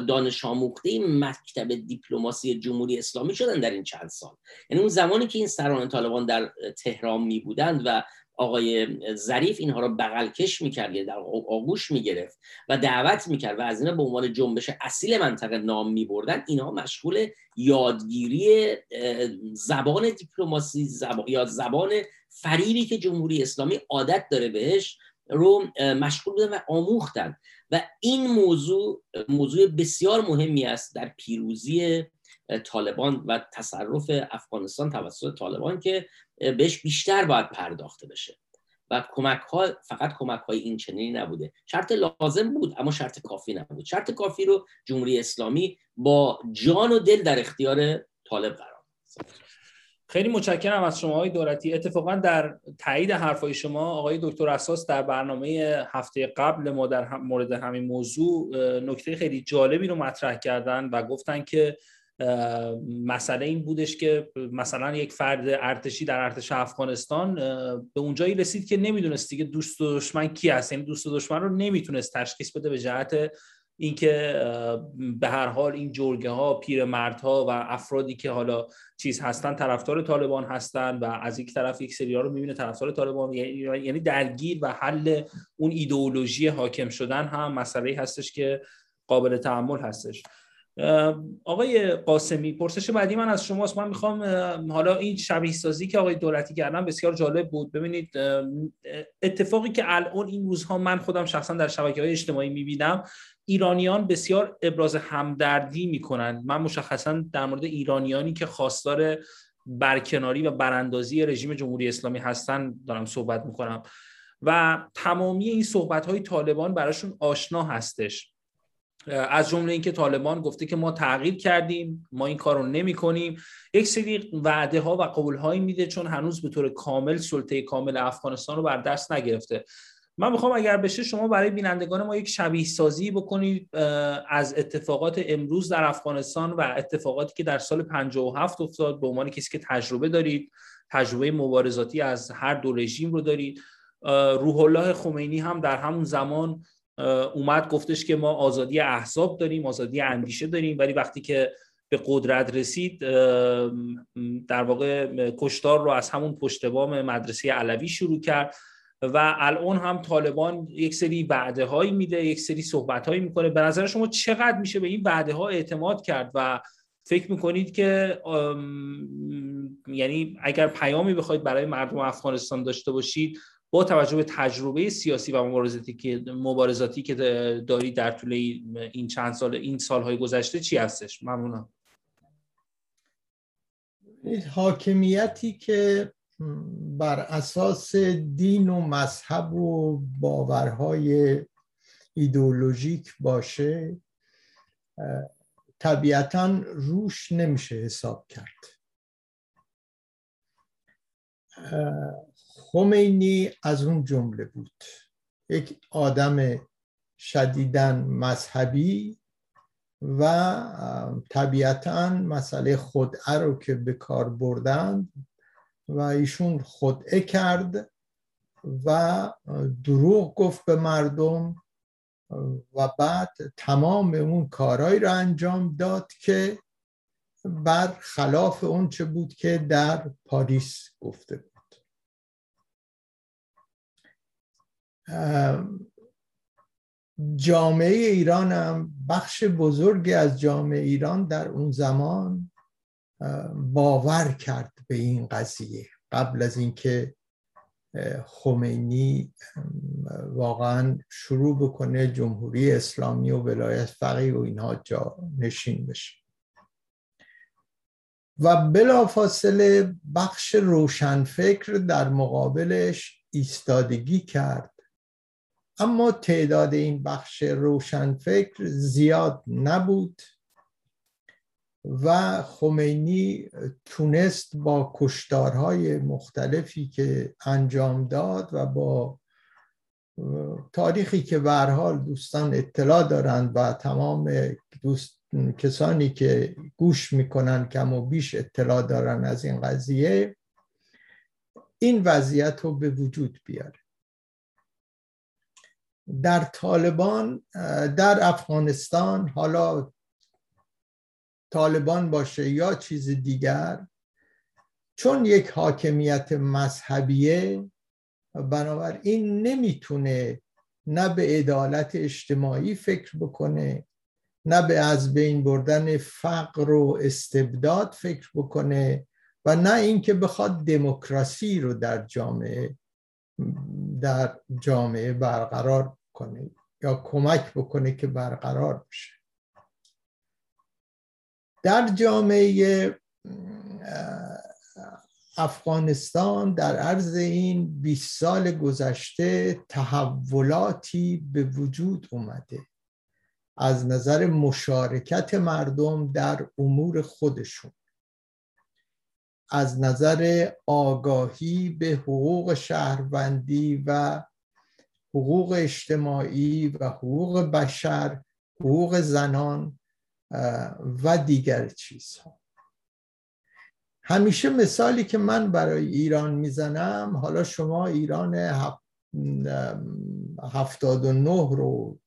دانش آموخته مکتب دیپلماسی جمهوری اسلامی شدن در این چند سال. یعنی اون زمانی که این سران طالبان در تهران می بودند و آقای ظریف اینها رو بغلکش می‌کرد در آغوش می‌گرفت و دعوت می‌کرد و از اینا به عنوان جنبش اصیل منطقه نام میبردن. اینها مشغول یادگیری زبان دیپلماسی یا زبان فریبی که جمهوری اسلامی عادت داره بهش رو مشغول بودن و آموختن. و این موضوع موضوع بسیار مهمی است در پیروزی طالبان و تصرف افغانستان توسط طالبان که بهش بیشتر باید پرداخته بشه. و کمک ها فقط کمک های این چنینی نبوده. شرط لازم بود اما شرط کافی نبود. شرط کافی رو جمهوری اسلامی با جان و دل در اختیار طالب قرار خیلی متشکرم از شما های دولتی. اتفاقا در تایید حرفای شما آقای دکتر اساس در برنامه هفته قبل ما در مورد همین موضوع نکته خیلی جالبی رو مطرح کردن و گفتن که مسئله این بودش که مثلا یک فرد ارتشی در ارتش افغانستان به اونجایی رسید که نمی‌دونست دیگه دوست و دشمن کی هست. یعنی دوست و دشمن رو نمی‌تونست تشخیص بده به جهت اینکه به هر حال این جرگه ها پیرمردها و افرادی که حالا چیز هستن طرفدار طالبان هستن و از یک طرف یک سری ها رو می‌بینه طرفدار طالبان. یعنی-, درگیر و حل اون ایدئولوژی حاکم شدن هم مسئله هستش که قابل تحمل هستش. آقای قاسمی پرسش بعدی من از شماست. من می‌خوام حالا این شبیه سازی که آقای دولتی کردن بسیار جالب بود. ببینید اتفاقی که الان این روزها من خودم شخصا در شبکه های اجتماعی می‌بینم ایرانیان بسیار ابراز همدردی می‌کنند من مشخصا در مورد ایرانیانی که خواستار برکناری و براندازی رژیم جمهوری اسلامی هستن دارم صحبت می‌کنم. و تمامی این صحبت های طالبان براشون آشنا هستش. از جمله اینکه طالبان گفته که ما تغییر کردیم ما این کار رو نمی کنیم یک سری وعده ها و قول هایی میده چون هنوز به طور کامل سلطه کامل افغانستان رو بر دست نگرفته. من می‌خوام اگر بشه شما برای بینندگان ما یک شبیه سازی بکنید از اتفاقات امروز در افغانستان و اتفاقاتی که در سال 57 افتاد به عنوان کسی که تجربه دارید تجربه مبارزاتی از هر دو رژیم رو دارید. روح الله خمینی هم در همون زمان اومد گفتش که ما آزادی احزاب داریم آزادی اندیشه داریم ولی وقتی که به قدرت رسید در واقع کشتار رو از همون پشت بام مدرسه علوی شروع کرد و الان هم طالبان یک سری وعده هایی میده یک سری صحبت هایی می‌کنه. به نظر شما چقدر میشه به این وعده ها اعتماد کرد و فکر می‌کنید که یعنی اگر پیامی بخواید برای مردم افغانستان داشته باشید با توجه به تجربه سیاسی و مبارزاتی که مبارزاتی که دارید در طول این چند سال این سالهای گذشته چی هستش؟ ممنونم. حاکمیتی که بر اساس دین و مذهب و باورهای ایدئولوژیک باشه طبیعتا روش نمیشه حساب کرد. خمینی از اون جمله بود. یک آدم شدیدن مذهبی و طبیعتا مسئله خودعه رو که به کار بردن و ایشون خدعه کرد و دروغ گفت به مردم و بعد تمام اون کارهایی را انجام داد که بر خلاف اون چه بود که در پاریس گفته بود. جامعه ایران هم بخش بزرگی از جامعه ایران در اون زمان باور کرد به این قضیه. قبل از اینکه خمینی واقعا شروع بکنه جمهوری اسلامی و ولایت فقیه و اینها جا نشین بشه. و بلافاصله بخش روشنفکر در مقابلش ایستادگی کرد. اما تعداد این بخش روشنفکر زیاد نبود و خمینی تونست با کشتارهای مختلفی که انجام داد و با تاریخی که حال دوستان اطلاع دارند و تمام دوست کسانی که گوش می‌کنن کم و بیش اطلاع دارن از این قضیه این وضعیت رو به وجود بیاره. در طالبان در افغانستان حالا طالبان باشه یا چیز دیگر چون یک حاکمیت مذهبیه بنابراین نمی‌تونه نه به عدالت اجتماعی فکر بکنه نه به از بین بردن فقر و استبداد فکر بکنه و نه اینکه بخواد دموکراسی رو در جامعه در جامعه برقرار کنه یا کمک بکنه که برقرار بشه. در جامعه افغانستان در عرض این 20 سال گذشته تحولاتی به وجود اومده. از نظر مشارکت مردم در امور خودشون. از نظر آگاهی به حقوق شهروندی و حقوق اجتماعی و حقوق بشر حقوق زنان و دیگر چیزها. همیشه مثالی که من برای ایران می‌زنم حالا شما ایران هفتاد و نه رو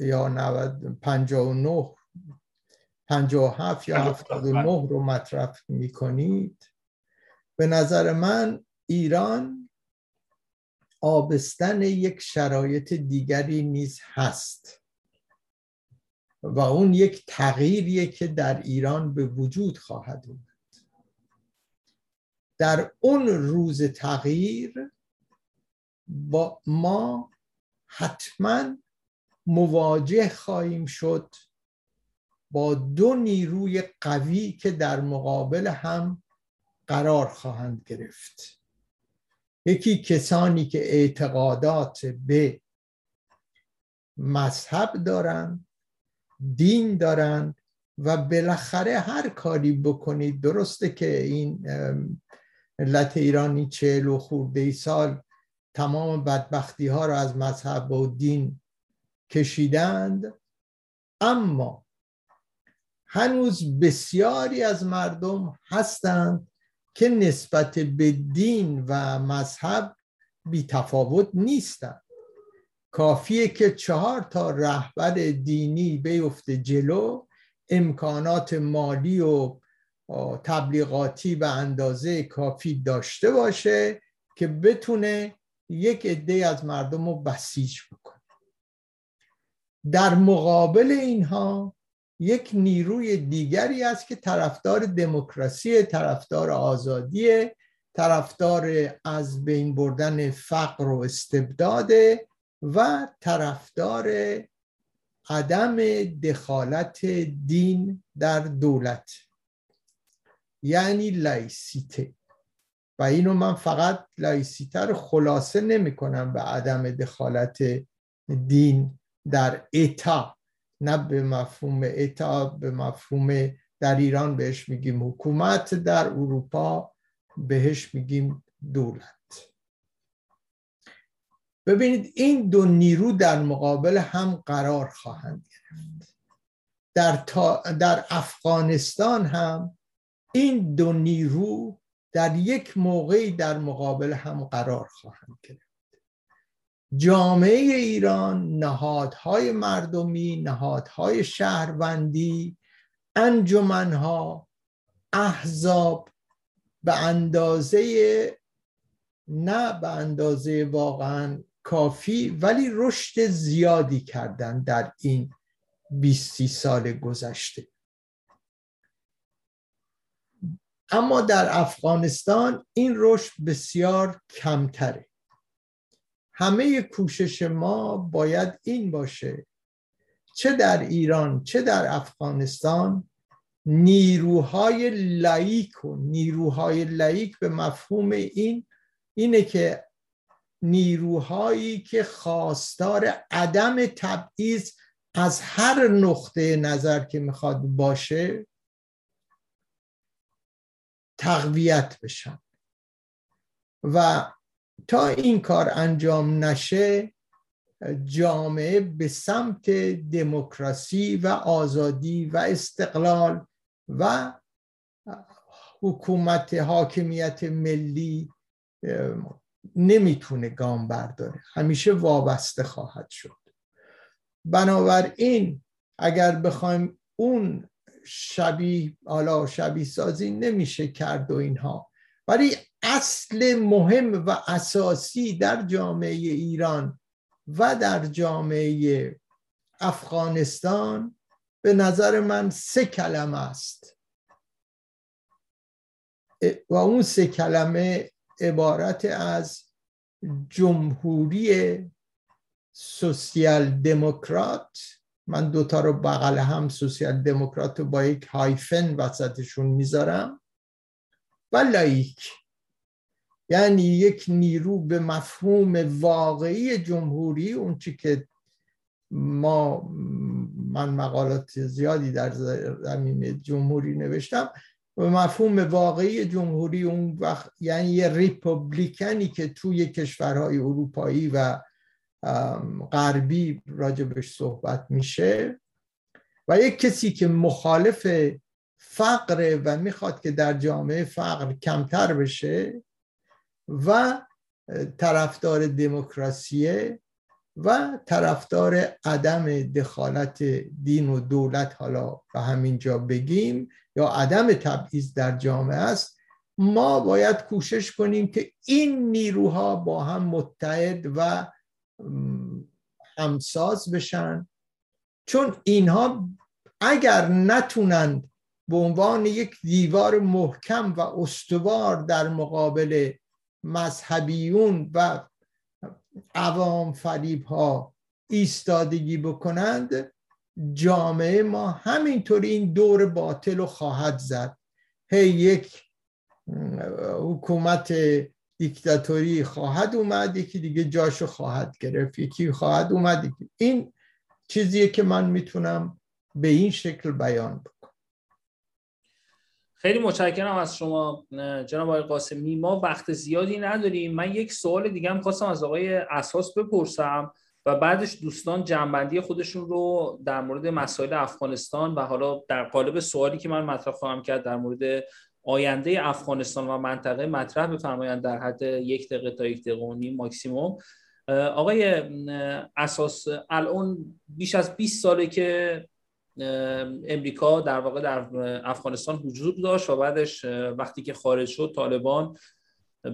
یا نود پنجاه و نه پنجاه هفت یا هفتاد و نه رو مطرح می‌کنید. به نظر من ایران آبستن یک شرایط دیگری نیز هست. و اون یک تغییریه که در ایران به وجود خواهد اومد. در اون روز تغییر با ما حتما مواجه خواهیم شد با دو نیروی قوی که در مقابل هم قرار خواهند گرفت. یکی کسانی که اعتقادات به مذهب دارند دین دارند و بالاخره هر کاری بکنید درسته که این ملت ایرانی چهل و خورده ای سال تمام بدبختی ها را از مذهب و دین کشیدند اما هنوز بسیاری از مردم هستند که نسبت به دین و مذهب بی تفاوت نیستند. کافیه که چهار تا رهبر دینی بیفته جلو امکانات مالی و تبلیغاتی به اندازه کافی داشته باشه که بتونه یک عده از مردم رو بسیج بکنه. در مقابل اینها یک نیروی دیگری است که طرفدار دموکراسی طرفدار آزادی طرفدار از بین بردن فقر و استبداد و طرفدار عدم دخالت دین در دولت. یعنی لایسیته. و اینو من فقط لایسیته رو خلاصه نمی کنم به عدم دخالت دین در État. نه به مفهوم État به مفهوم در ایران بهش میگیم حکومت در اروپا بهش میگیم دولت. ببینید این دو نیرو در مقابل هم قرار خواهند گرفت. در, در افغانستان هم این دو نیرو در یک موقعی در مقابل هم قرار خواهند گرفت. جامعه ایران نهادهای مردمی نهادهای شهروندی انجمنها احزاب به اندازه نه به اندازه واقعا کافی ولی رشد زیادی کردن در این 20 سال گذشته. اما در افغانستان این رشد بسیار کمتره. همه کوشش ما باید این باشه. چه در ایران چه در افغانستان نیروهای لایک و نیروهای لایک به مفهوم این اینه که نیروهایی که خواستار عدم تبعیض از هر نقطه نظر که می‌خواد باشه تقویت بشن. و تا این کار انجام نشه جامعه به سمت دموکراسی و آزادی و استقلال و حکومت حاکمیت ملی نمی‌تونه گام برداره. همیشه وابسته خواهد شد. بنابراین اگر بخوایم اون شبیه حالا شبیه سازی نمیشه کرد و اینها. ولی اصل مهم و اساسی در جامعه ایران و در جامعه افغانستان به نظر من سه کلمه است. و اون سه کلمه عبارت از جمهوری سوسیال دموکرات من دوتا رو بغل هم سوسیال دموکرات رو با یک هایفن وسطشون می‌ذارم و لایک. یعنی یک نیرو به مفهوم واقعی جمهوری اون چی که ما من مقالات زیادی در زمین جمهوری نوشتم به مفهوم واقعی جمهوری اون وقت یعنی یه ریپوبلیکنی که توی کشورهای اروپایی و غربی راجبش صحبت میشه و یک کسی که مخالف فقر و می‌خواد که در جامعه فقر کمتر بشه و طرفدار دموکراسیه و طرفدار عدم دخالت دین و دولت. حالا به همین جا بگیم یا عدم تبعیض در جامعه است. ما باید کوشش کنیم که این نیروها با هم متحد و همساز بشن. چون اینها اگر نتونند به عنوان یک دیوار محکم و استوار در مقابل مذهبیون و عوام فریب ها ایستادگی بکنند جامعه ما همینطور این دور باطل رو خواهد زد. هی یک حکومت دیکتاتوری خواهد اومد یکی دیگه جاشو خواهد گرفت یکی خواهد اومد. این چیزیه که من می‌تونم به این شکل بیان بکنم خیلی متشکرم از شما جناب آقای قاسمی. ما وقت زیادی نداریم. من یک سوال دیگه هم خواستم از آقای اساس بپرسم و بعدش دوستان جنبندی خودشون رو در مورد مسائل افغانستان و حالا در قالب سوالی که من مطرح خواهم کرد در مورد آینده افغانستان و منطقه مطرح بفرمایند در حد یک دقیقه تا یک دقیقه و نیم ماکسیموم. آقای اساس الان بیش از 20 ساله که امریکا در واقع در افغانستان حضور داشت و بعدش وقتی که خارج شد طالبان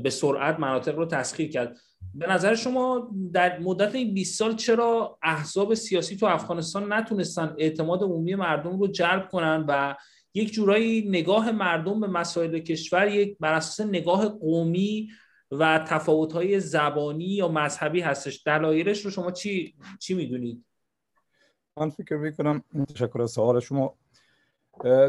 به سرعت مناطق رو تسخیر کرد. به نظر شما در مدت این 20 سال چرا احزاب سیاسی تو افغانستان نتونستن اعتماد عمومی مردم رو جلب کنن و یک جورایی نگاه مردم به مسائل کشور یک بر اساس نگاه قومی و تفاوت‌های زبانی یا مذهبی هستش؟ دلایلش رو شما چی چی می‌دونید؟ من فکر می‌کنم تشکر از سوال شما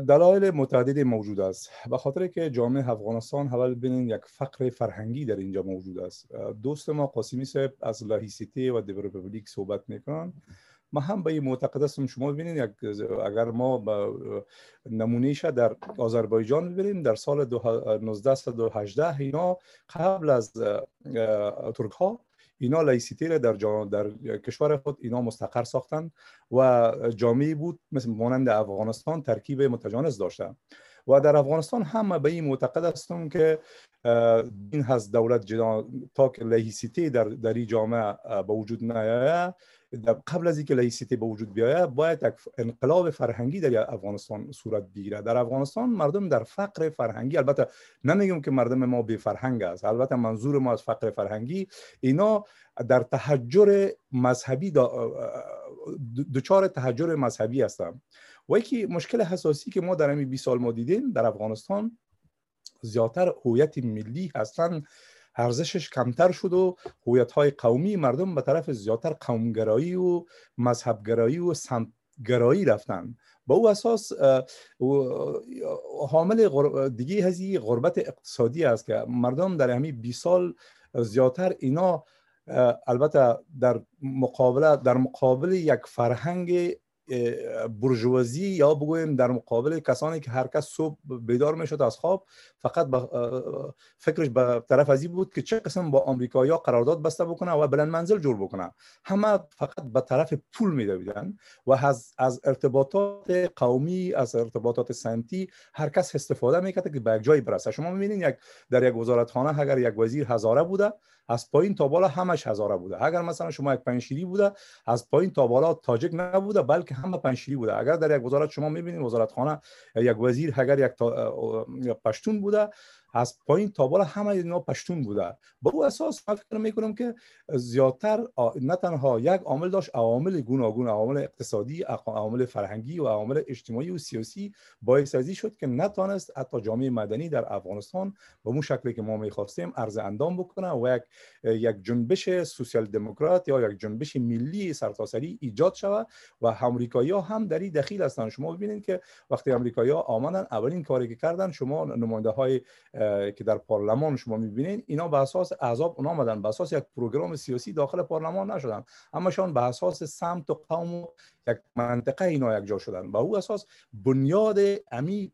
دلایل متعددی موجود است به خاطر که جامعه افغانستان اول ببینید یک فقر فرهنگی در اینجا موجود است. دوست ما قاسمی صاحب از لاهیسیتی و دیولپبلیک صحبت می‌کنن. ما هم به این معتقد هستم شما ببینید اگر ما نمونهش در آذربایجان ببینیم در سال 1918 اینا قبل از ترک ها اینا لایسیتی را در, در کشور خود اینا مستقر ساختن و جامعه بود مثل مانند افغانستان ترکیب متجانس داشته. و در افغانستان هم به این معتقد هستم که این هست دولت جدا تا که لایسیتی در در این جامعه به وجود نیاید. قبل از اینکه لایسیتی به وجود بیاید باید یک انقلاب فرهنگی در افغانستان صورت بگیره در افغانستان مردم در فقر فرهنگی البته نمیگم که مردم ما بی فرهنگ است البته منظور ما از فقر فرهنگی اینا در تحجر مذهبی دچار تحجر مذهبی هستند. و یکی مشکل حساسی که ما در همین 20 سال ما دیدیم در افغانستان زیادتر هویت ملی هستند ارزشش کمتر شد و هویت های قومی مردم به طرف زیادتر قومگرایی و مذهبگرایی و سمتگرایی رفتن. با او اساس حامل دیگه هزی غربت اقتصادی است که مردم در همین 20 سال زیادتر اینا البته در مقابل در مقابل یک فرهنگ برجوازی یا بگویم در مقابل کسانی که هر کس صبح بیدار می‌شد از خواب فقط فکرش به طرف ازی بود که چه قسم با آمریکایی‌ها قرارداد بسته بکنه و بلند منزل جور بکنه همه فقط به طرف پول میدویدن و از از ارتباطات قومی از ارتباطات سنتی هر کس استفاده می‌کرد که به یک جایی برسه. شما می‌بینید یک در یک وزارتخانه اگر یک وزیر هزاره بوده از پایین تا بالا همش هزاره بوده. اگر مثلا شما یک پنشیری بوده از پایین تا بالا تاجک نبوده بلکه همه پنشیری بوده. اگر در یک وزارت شما می‌بینید وزارتخانه یک وزیر اگر یک پشتون بوده از پایین تا بالا همه اینا پشتون بوده. با او اساس من فکر می‌کنم که زیادتر نه تنها یک عامل داشت عوامل گوناگون عوامل اقتصادی عوامل فرهنگی و عوامل اجتماعی و سیاسی باعث ازی شد که نتانست حتی جامعه مدنی در افغانستان به اون شکلی که ما می‌خواستیم عرض اندام بکنه و یک یک جنبش سوسیال دموکرات یا یک جنبش ملی سرتاسری ایجاد شود و امریکایی هم در این دخیل هستند شما ببینید که وقتی امریکایی ها آمدن اولین کاری که کردن شما نماینده های که در پارلمان شما می‌بینید اینا به اساس اعضاب اونا آمدن به اساس یک پروگرام سیاسی داخل پارلمان نشدن. اما شان به اساس سمت و قوم یک منطقه اینا یک جا شدن. و او اساس بنیاد امی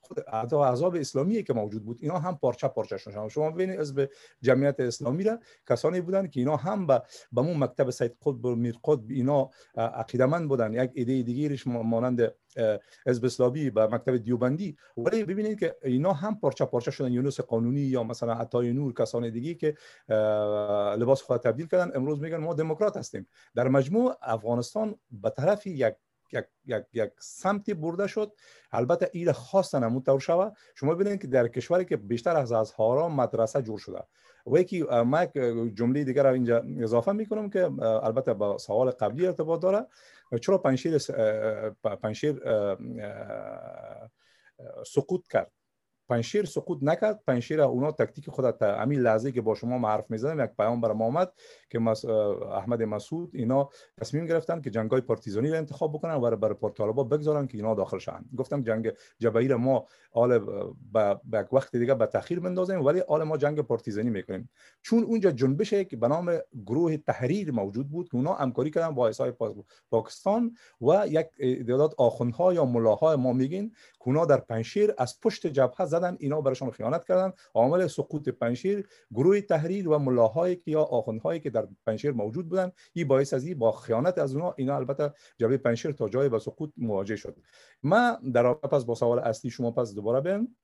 خود اعضاب اسلامی که موجود بود. اینا هم پارچه پارچه شدن. شما ببینید از به جمعیت اسلامی را کسانی بودن که اینا هم به به مون مکتب سید قطب و میر قطب اینا عقیدمند بودن. یک ایده دیگریش مانند حزب اسلامی به مکتب دیوبندی. ولی ببینید که اینا هم پارچه پارچه شدن. یونس قانونی یا مثلا عطای نور کسان دیگه که لباس خود تبدیل کردن. امروز میگن ما دموکرات هستیم. در مجموع افغانستان به طرف یک یک, یک, یک سمتی برده شد. البته ایل خاص نمون طور شود شما ببینید که در کشوری که بیشتر از از هارا مدرسه جور شده. و یکی ما یک جمله دیگر رو اینجا اضافه می‌کنم که البته با سوال قبلی ارتباط داره. چرا پنشیر پنشیر سقوط کرد؟ پنشیر سقوط نکرد. پنشیر اونا تکتیک خود همین لحظه که با شما معرف می‌زنم یک پیام بر آمد که احمد مسعود اینا تصمیم گرفتن که جنگای پارتیزانی را انتخاب بکنن و برای طالبا بگذارن که اینا داخل شن. گفتم جنگ جبهی ما آل به یک وقت دیگه به تاخیر بندازیم ولی آل ما جنگ پارتیزانی می‌کنیم. چون اونجا جنبش که به نام گروه تحریر موجود بود که اونا همکاری کردن با اسای پاکستان و یک تعداد آخوندها یا ملاها ما میگین که اونا در پنشیر از پشت جبهه زدن اینا براشون خیانت کردن. عامل سقوط پنشیر گروه تحریر و ملاهایی که یا آخوندهایی که در پنشیر موجود بودن این باعث از این با خیانت از اونها اینا البته جبهه پنشیر تا جای به سقوط مواجه شد. ما در پس با سوال اصلی شما پس دوباره بیم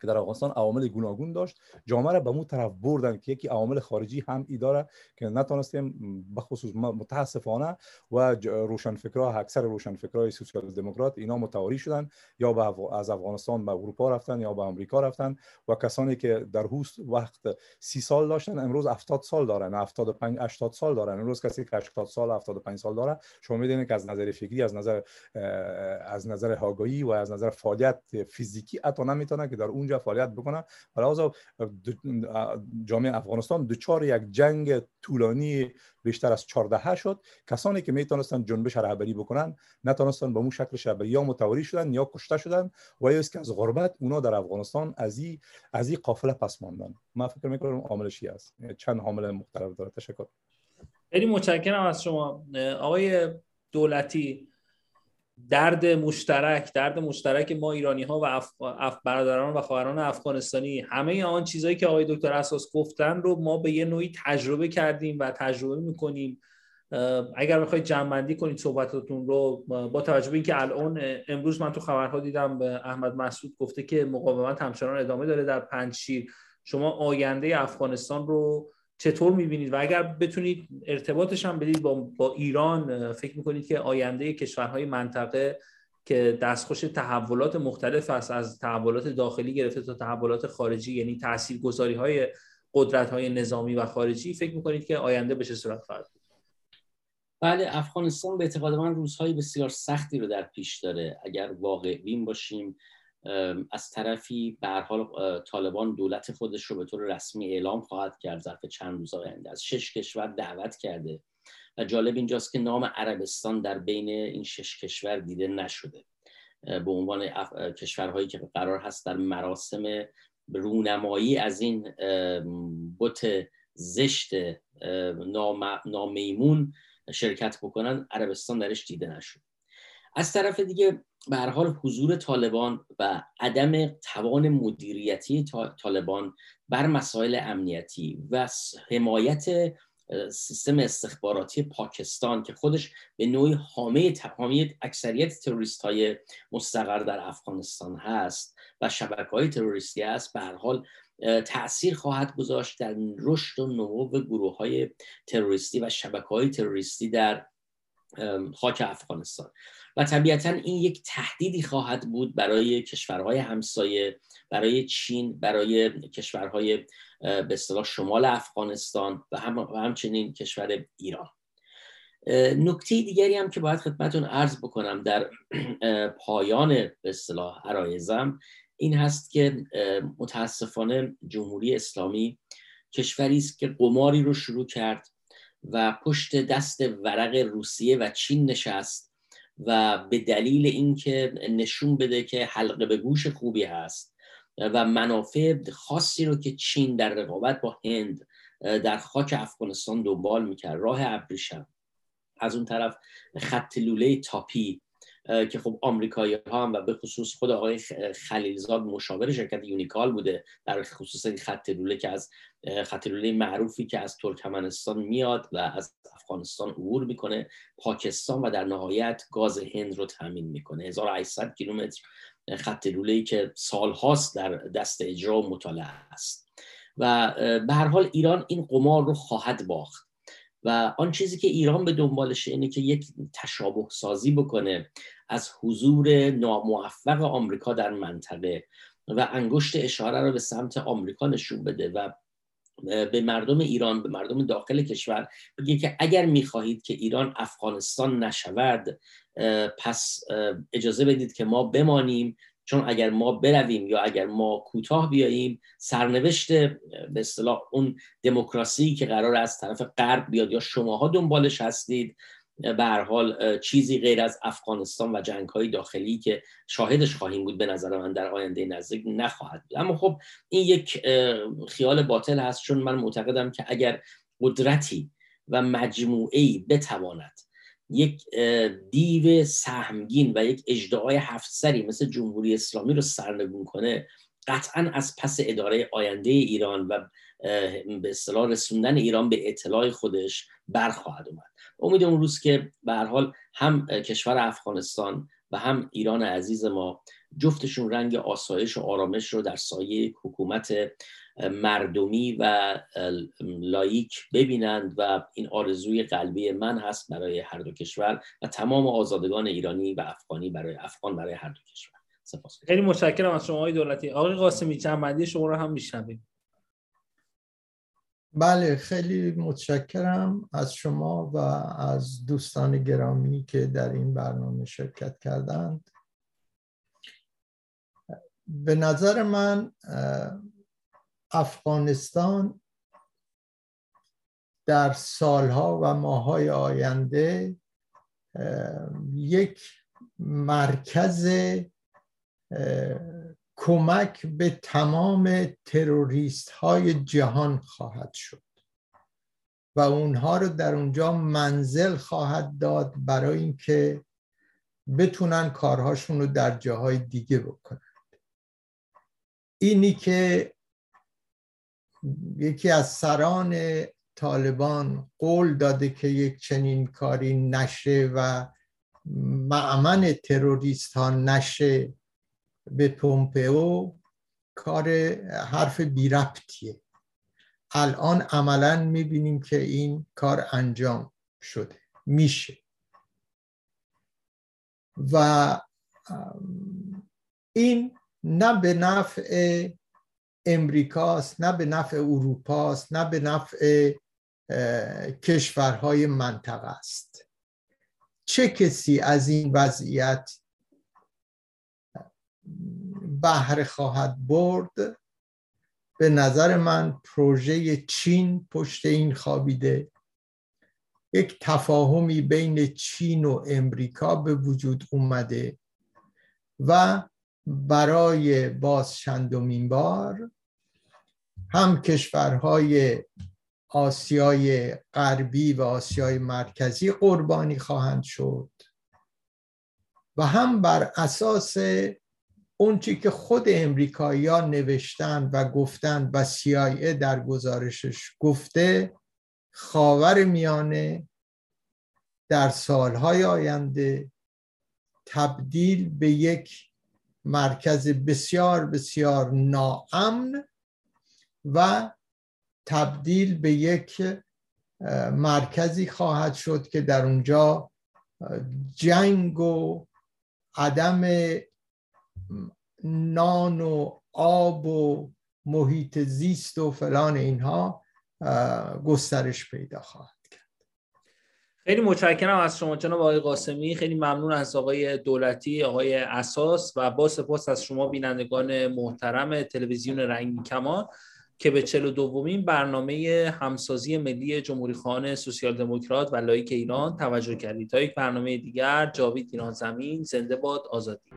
که در افغانستان عوامل گوناگون داشت. جامعه را به مو طرف بردن که یکی عوامل خارجی هم ای داره که نتونستیم بخصوص متاسفانه و روشنفکرها اکثر روشنفکرهای سوسیال دموکرات اینا متواری شدن یا از افغانستان به اروپا رفتن یا به آمریکا رفتن و کسانی که در هوست وقت سی سال داشتن امروز 70 سال دارن. 75 80 سال دارن. امروز کسی که 80 سال 75 سال داره شما می‌دونید که از نظر فکری از نظر از نظر هاگایی و از نظر فعالیت فیزیکی حتی نمی‌تونه که در اون اونجا فعالیت بکنن. و جامعه افغانستان دچار یک جنگ طولانی بیشتر از 14 شد. کسانی که می‌تونستن جنبش رهبری بکنن نتونستن به اون شکل شبری یا متواری شدن یا کشته شدن و یا که از غربت اونا در افغانستان از این از این قافله پس ماندن. من فکر می‌کنم عاملش است چند عامل مختلف داره. تشکر. خیلی متشکرم از شما. آقای دولتی درد مشترک درد مشترک ما ایرانی ها و اف... برادران و خواهران افغانستانی. همه آن چیزهایی که آقای دکتر اساس گفتن رو ما به یه نوعی تجربه کردیم و تجربه می‌کنیم. اگر بخواید جمعبندی کنید صحبتاتون رو با توجه به اینکه الان امروز من تو خبرها دیدم به احمد مسعود گفته که مقاومت همچنان ادامه داره در پنجشیر. شما آینده افغانستان رو چطور می‌بینید؟ و اگر بتونید ارتباطش هم بدید با, با ایران فکر می‌کنید که آینده کشورهای منطقه که دستخوش تحولات مختلف است از تحولات داخلی گرفته تا تحولات خارجی یعنی تاثیرگذاری های قدرت های نظامی و خارجی فکر می‌کنید که آینده به چه صورت خواهد بله افغانستان به اعتقاد من روزهای بسیار سختی رو در پیش داره. اگر واقع بین باشیم از طرفی به حال طالبان دولت خودش رو به طور رسمی اعلام خواهد کرد ظرف چند روز آینده. از شش کشور دعوت کرده و جالب اینجاست که نام عربستان در بین این شش کشور دیده نشده. به عنوان کشورهایی که قرار هست در مراسم رونمایی از این بت زشت نامیمون شرکت بکنن عربستان درش دیده نشد. از طرف دیگه به حال حضور طالبان و عدم توان مدیریتی طالبان بر مسائل امنیتی و حمایت سیستم استخباراتی پاکستان که خودش به نوعی حامی اکثریت تروریست های مستقر در افغانستان هست و شبکه های تروریستی هست به هر حال تاثیر خواهد گذاشت در رشد و نمو گروه های تروریستی و شبکه های تروریستی در خاک افغانستان. و طبیعتا این یک تهدیدی خواهد بود برای کشورهای همسایه برای چین برای کشورهای به اصطلاح شمال افغانستان و, هم همچنین کشور ایران. نکته دیگری هم که باید خدمتون عرض بکنم در پایان به اصطلاح عرایزم این هست که متاسفانه جمهوری اسلامی کشوری است که قماری رو شروع کرد و پشت دست ورق روسیه و چین نشست و به دلیل اینکه نشون بده که حلقه به گوش خوبی هست و منافع خاصی رو که چین در رقابت با هند در خاک افغانستان دنبال می‌کرد راه ابریشم. از اون طرف خط لوله تاپی که خب آمریکایی ها هم و به خصوص خود آقای خلیلزاد مشاور شرکت یونیکال بوده در خصوص این خط لوله که از خط لوله معروفی که از ترکمنستان میاد و از افغانستان عبور می‌کنه پاکستان و در نهایت گاز هند رو تامین می‌کنه. 1800 کیلومتر خط لوله که سالهاست در دست اجرا و مطالعه است. و به هر حال ایران این قمار رو خواهد باخت. و آن چیزی که ایران به دنبالشه اینه که یک تشابه سازی بکنه از حضور ناموفق آمریکا در منطقه و انگشت اشاره رو به سمت آمریکا نشون بده و به مردم ایران به مردم داخل کشور بگه که اگر می‌خواهید که ایران افغانستان نشود پس اجازه بدید که ما بمانیم چون اگر ما برویم یا اگر ما کوتاه بیاییم سرنوشت به اصطلاح اون دموکراسی که قرار از طرف غرب بیاد یا شماها دنبالش هستید به هر حال چیزی غیر از افغانستان و جنگ های داخلی که شاهدش خواهیم بود به نظر من در آینده نزدیک نخواهد بود. اما خب این یک خیال باطل هست چون من معتقدم که اگر قدرتی و مجموعه بتواند یک دیو سهمگین و یک اجدعای هفت سری مثل جمهوری اسلامی رو سرنگون کنه قطعا از پس اداره آینده ایران و به اصطلاح رسوندن ایران به اطلاع خودش برخواهد اومد. امید اون روز که به حال هم کشور افغانستان و هم ایران عزیز ما جفتشون رنگ آسایش و آرامش رو در سایه حکومت مردمی و لایک ببینند و این آرزوی قلبی من هست برای هر دو کشور و تمام آزادگان ایرانی و افغانی برای افغان برای هر دو کشور. سپاس. خیلی متشکرم از شما آقای دولتی. آقای قاسمی چند شما رو هم میشنویم. بله خیلی متشکرم از شما و از دوستان گرامی که در این برنامه شرکت کردند. به نظر من افغانستان در سالها و ماهای آینده یک مرکز کمک به تمام تروریست های جهان خواهد شد و اونها رو در اونجا منزل خواهد داد برای اینکه بتونن کارهاشون رو در جاهای دیگه بکنند اینی که یکی از سران طالبان قول داده که یک چنین کاری نشه و معمن تروریست ها نشه به پومپئو کار حرف بی ربطیه الان عملا می‌بینیم که این کار انجام شده میشه. و این نه به نفع امریکاست نه به نفع اروپاست نه به نفع کشورهای منطقه است. چه کسی از این وضعیت بهره خواهد برد؟ به نظر من پروژه چین پشت این خوابیده. یک تفاهمی بین چین و امریکا به وجود اومده و برای باز چندمین بار هم کشورهای آسیای غربی و آسیای مرکزی قربانی خواهند شد و هم بر اساس اون که خود امریکایی ها نوشتن و گفتن و CIA در گزارشش گفته خاور میانه در سالهای آینده تبدیل به یک مرکز بسیار بسیار ناامن و تبدیل به یک مرکزی خواهد شد که در اونجا جنگ و عدم نان و آب و محیط زیست و فلان اینها گسترش پیدا خواهد. خیلی متشکرم از شما جناب آقای قاسمی. خیلی ممنون از آقای دولتی آقای اساس و با سپاس از شما بینندگان محترم تلویزیون رنگین کمان که به چلو دومین برنامه همسازی ملی جمهوری خانه سوسیال دموکرات و لایک ایران توجه کردید. تا یک برنامه دیگر جاوید ایران زمین زنده باد آزادی.